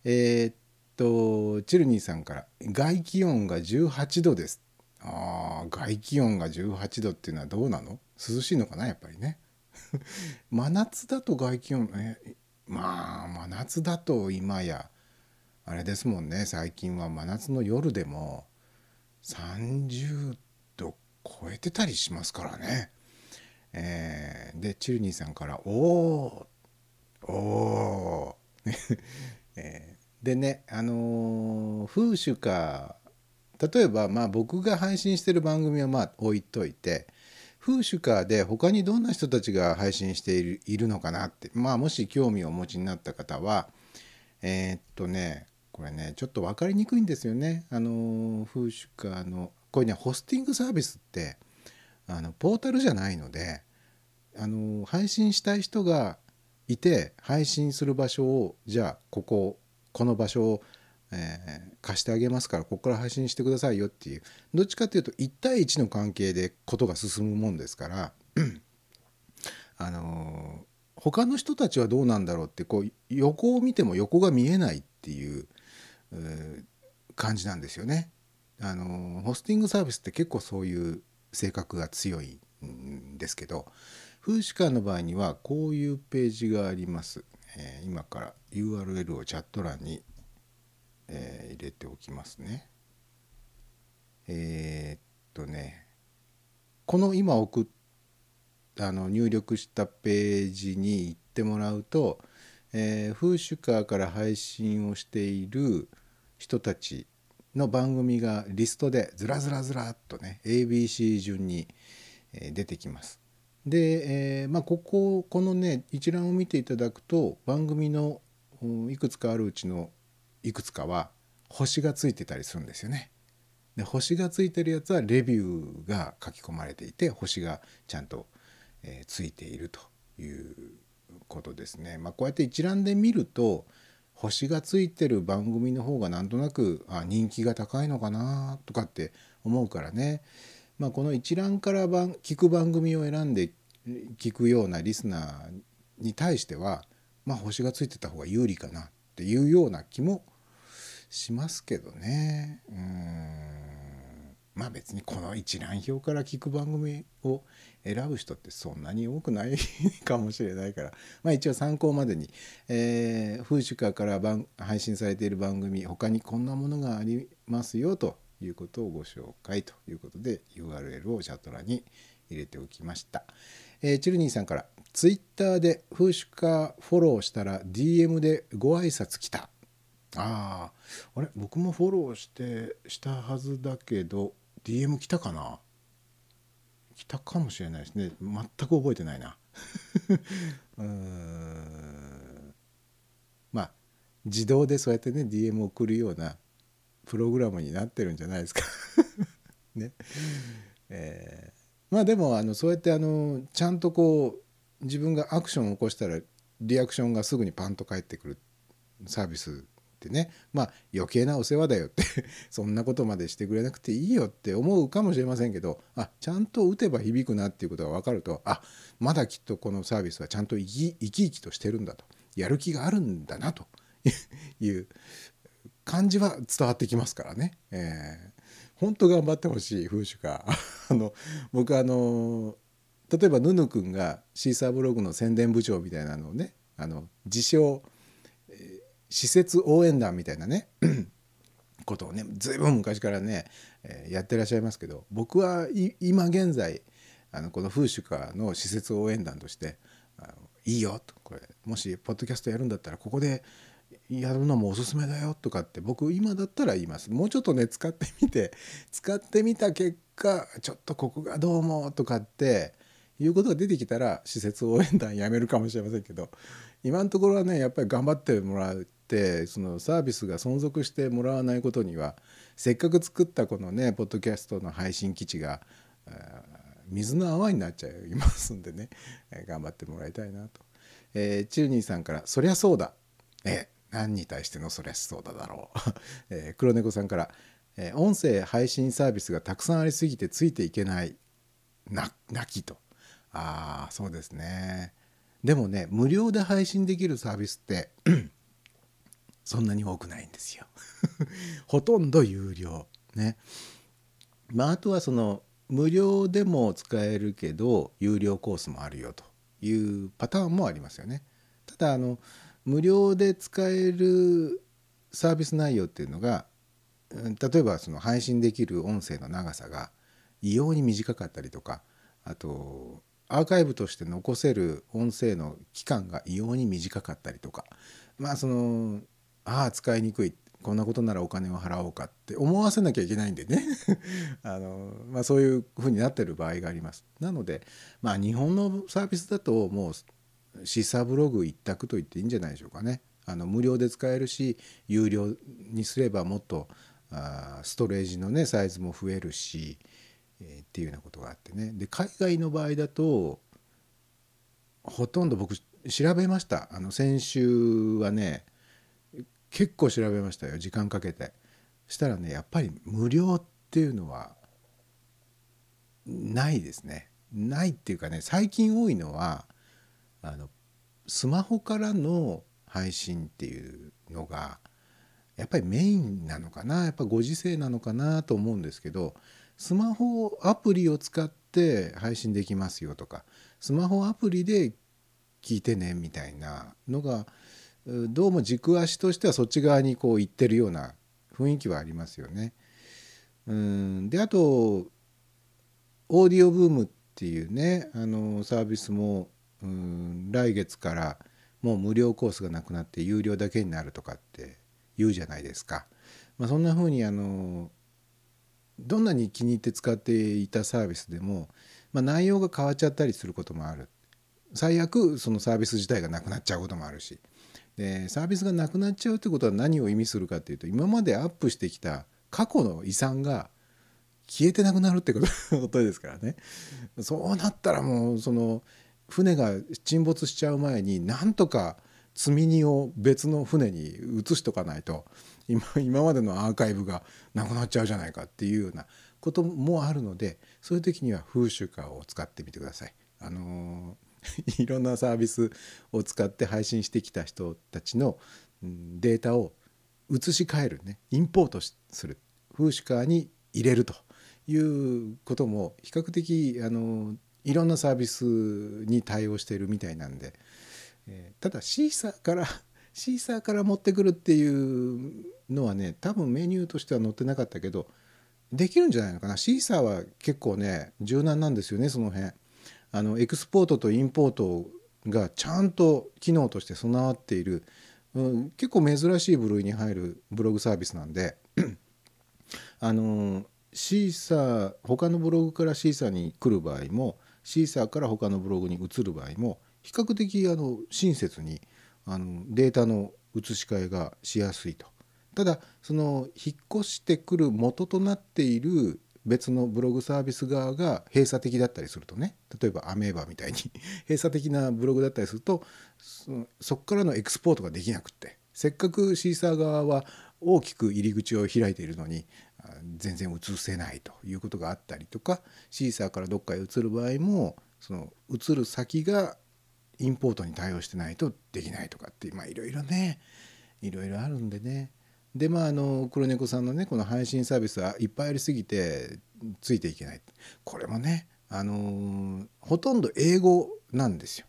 えーっとチルニーさんから「外気温が18度です」あ外気温が18度っていうのはどうなの？涼しいのかなやっぱりね。真夏だと外気温えまあ真夏だと今やあれですもんね。最近は真夏の夜でも30度超えてたりしますからね。えーでチルニーさんから「おーおー」えーでねあのー風習か例えばまあ僕が配信してる番組はまあ置いといて風習かで他にどんな人たちが配信しているいるのかなってまあもし興味をお持ちになった方はえーっとねこれねちょっと分かりにくいんですよね。あのー風習かのこれねホスティングサービスってあのポータルじゃないのであの配信したい人がいて配信する場所をじゃあこここの場所を、えー貸してあげますからここから配信してくださいよっていうどっちかっていうと1対1の関係でことが進むもんですから あの他の人たちはどうなんだろうってこう横を見ても横が見えないっていう感じなんですよね。あのホスティングサービスって結構そういう性格が強いんですけど風刺館の場合にはこういうページがあります、えー今から URL をチャット欄に、えー入れておきますね。えーっとねこの今送っあの入力したページに行ってもらうと、えー、フーシュカーから配信をしている人たちの番組がリストでずらずらずらっとね ABC 順に出てきます。で、えーまあ、こここのね一覧を見ていただくと番組のいくつかあるうちのいくつかは星がついてたりするんですよね。で星がついてるやつはレビューが書き込まれていて星がちゃんと、えーついているということですね。まあ、こうやって一覧で見ると星がついてる番組の方がなんとなくあ人気が高いのかなとかって思うからね、まあ、この一覧から番聞く番組を選んで聞くようなリスナーに対しては、まあ、星がついてた方が有利かなっていうような気もしますけどね。うんまあ別にこの一覧表から聞く番組を選ぶ人ってそんなに多くないかもしれないから、まあ、一応参考までに、えー、フーシュカーから番配信されている番組他にこんなものがありますよということをご紹介ということで URL をチャット欄に入れておきました。えーチルニーさんから「ツイッターでフーシュカーフォローしたら DM でご挨拶来た」あああれ？僕もフォローしてしたはずだけど DM 来たかな？きたかもしれないですね。全く覚えてないな。うーん。まあ自動でそうやってね DM を送るようなプログラムになってるんじゃないですか。ね。えーまあでもあのそうやってあのちゃんとこう自分がアクションを起こしたらリアクションがすぐにパンと返ってくるサービスってねまあ余計なお世話だよって そんなことまでしてくれなくていいよって思うかもしれませんけどあちゃんと打てば響くなっていうことが分かるとあまだきっとこのサービスはちゃんと生き生き生きとしてるんだとやる気があるんだなと いう感じは伝わってきますからね。えー本当頑張ってほしい風習か あの僕あの例えばヌヌ君がシーサーブログの宣伝部長みたいなのをねあの自称、施設応援団みたいなね ことをねずいぶん昔からね、えーやってらっしゃいますけど僕は今現在あのこの風習かの施設応援団としてあのいいよとこれもしポッドキャストやるんだったらここでやるのもおすすめだよとかって僕今だったら言います。もうちょっとね使ってみて使ってみた結果ちょっとここがどうもとかっていうことが出てきたら施設応援団やめるかもしれませんけど今のところはねやっぱり頑張ってもらってそのサービスが存続してもらわないことにはせっかく作ったこのねポッドキャストの配信基地が水の泡になっちゃいますんでね え頑張ってもらいたいなと。えーチューニーさんから「そりゃそうだ」え何に対してのそりゃそうだだろう、えー黒猫さんから、えー音声配信サービスがたくさんありすぎてついていけない。な泣きと。ああそうですね。でもね無料で配信できるサービスってそんなに多くないんですよ。ほとんど有料。ね。まああとはその無料でも使えるけど有料コースもあるよというパターンもありますよね。ただあの無料で使えるサービス内容っていうのが例えばその配信できる音声の長さが異様に短かったりとかあとアーカイブとして残せる音声の期間が異様に短かったりとかまあそのああ使いにくいこんなことならお金を払おうかって思わせなきゃいけないんでね あの、まあ、そういうふうになってる場合があります。なので、まあ、日本のサービスだともうシーサーブログ一択と言っていいんじゃないでしょうかね。あの無料で使えるし有料にすればもっとあストレージのねサイズも増えるし、えーっていうようなことがあってねで海外の場合だとほとんど僕調べましたあの先週はね結構調べましたよ時間かけて。したらねやっぱり無料っていうのはないですね。ないっていうかね最近多いのはあのスマホからの配信っていうのがやっぱりメインなのかなやっぱご時世なのかなと思うんですけどスマホアプリを使って配信できますよとかスマホアプリで聞いてねみたいなのがどうも軸足としてはそっち側にこう行ってるような雰囲気はありますよね。うんであとオーディオブームっていうねあのサービスもうん来月からもう無料コースがなくなって有料だけになるとかって言うじゃないですか。まあ、そんな風にあのどんなに気に入って使っていたサービスでも、まあ、内容が変わっちゃったりすることもある最悪そのサービス自体がなくなっちゃうこともあるしでサービスがなくなっちゃうってことは何を意味するかっていうと今までアップしてきた過去の遺産が消えてなくなるってこと ですからねそうなったらもうその船が沈没しちゃう前になんとか積み荷を別の船に移しとかないと今今までのアーカイブがなくなっちゃうじゃないかっていうようなこともあるのでそういう時には風習カーを使ってみてください。あのー いろんなサービスを使って配信してきた人たちのデータを移し替えるねインポートする風シカーに入れるということも比較的あのいろんなサービスに対応しているみたいなんで、えーただシーサーから シーサーから持ってくるっていうのはね多分メニューとしては載ってなかったけどできるんじゃないのかなシーサーは結構ね柔軟なんですよねその辺。あのエクスポートとインポートがちゃんと機能として備わっている、うん、結構珍しい部類に入るブログサービスなんで あのシーサー他のブログからシーサーに来る場合もシーサーから他のブログに移る場合も比較的あの親切にあのデータの移し替えがしやすいと。ただその引っ越してくる元となっている別のブログサービス側が閉鎖的だったりするとね。例えばアメーバみたいに。閉鎖的なブログだったりするとそこからのエクスポートができなくって。せっかくシーサー側は大きく入り口を開いているのに全然移せないということがあったりとかシーサーからどっかへ移る場合もその移る先がインポートに対応してないとできないとかってまあいろいろね。いろいろあるんでね。でまああの黒猫さんのねこの配信サービスはいっぱいありすぎてついていけない。これもねあのほとんど英語なんですよ。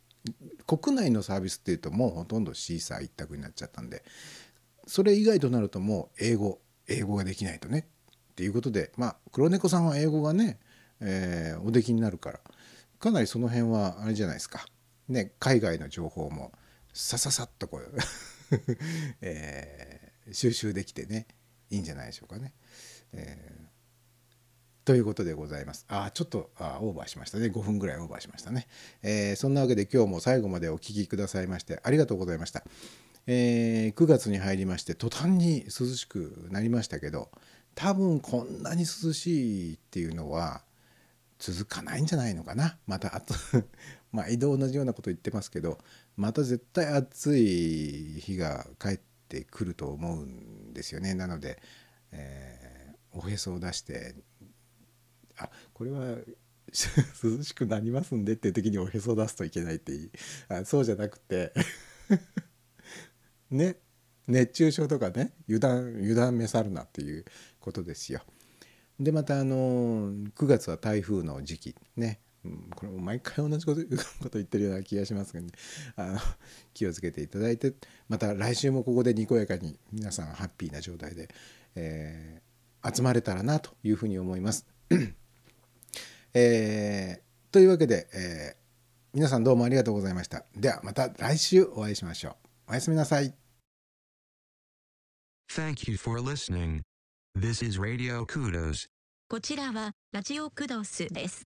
国内のサービスっていうともうほとんどシーサー一択になっちゃったんでそれ以外となるともう英語英語ができないとねっていうことでまあ黒猫さんは英語がね、えーおできになるからかなりその辺はあれじゃないですか、ね、海外の情報もさささっとこう、えー収集できてねいいんじゃないでしょうかね。えーということでございます。あちょっとあーオーバーしましたね。5分ぐらいオーバーしましたね。えーそんなわけで今日も最後までお聞きくださいましてありがとうございました。えー9月に入りまして途端に涼しくなりましたけど多分こんなに涼しいっていうのは続かないんじゃないのかなまたあと まあ移動同じようなこと言ってますけどまた絶対暑い日が帰っててくると思うんですよねなので、えーおへそを出してあこれは 涼しくなりますんでっていう時におへそを出すといけないっていいあそうじゃなくて ね熱中症とかね油断油断めさるなっていうことですよ。でまたあの9月は台風の時期ね、うん、これも毎回同じこと こと言ってるような気がしますがねあの気をつけていただいてまた来週もここでにこやかに皆さんハッピーな状態で、えー集まれたらなというふうに思います。えーというわけで、えー皆さんどうもありがとうございました。ではまた来週お会いしましょう。おやすみなさい。Thank you for listening. This is Radio Kudos. こちらはラジオクドスです。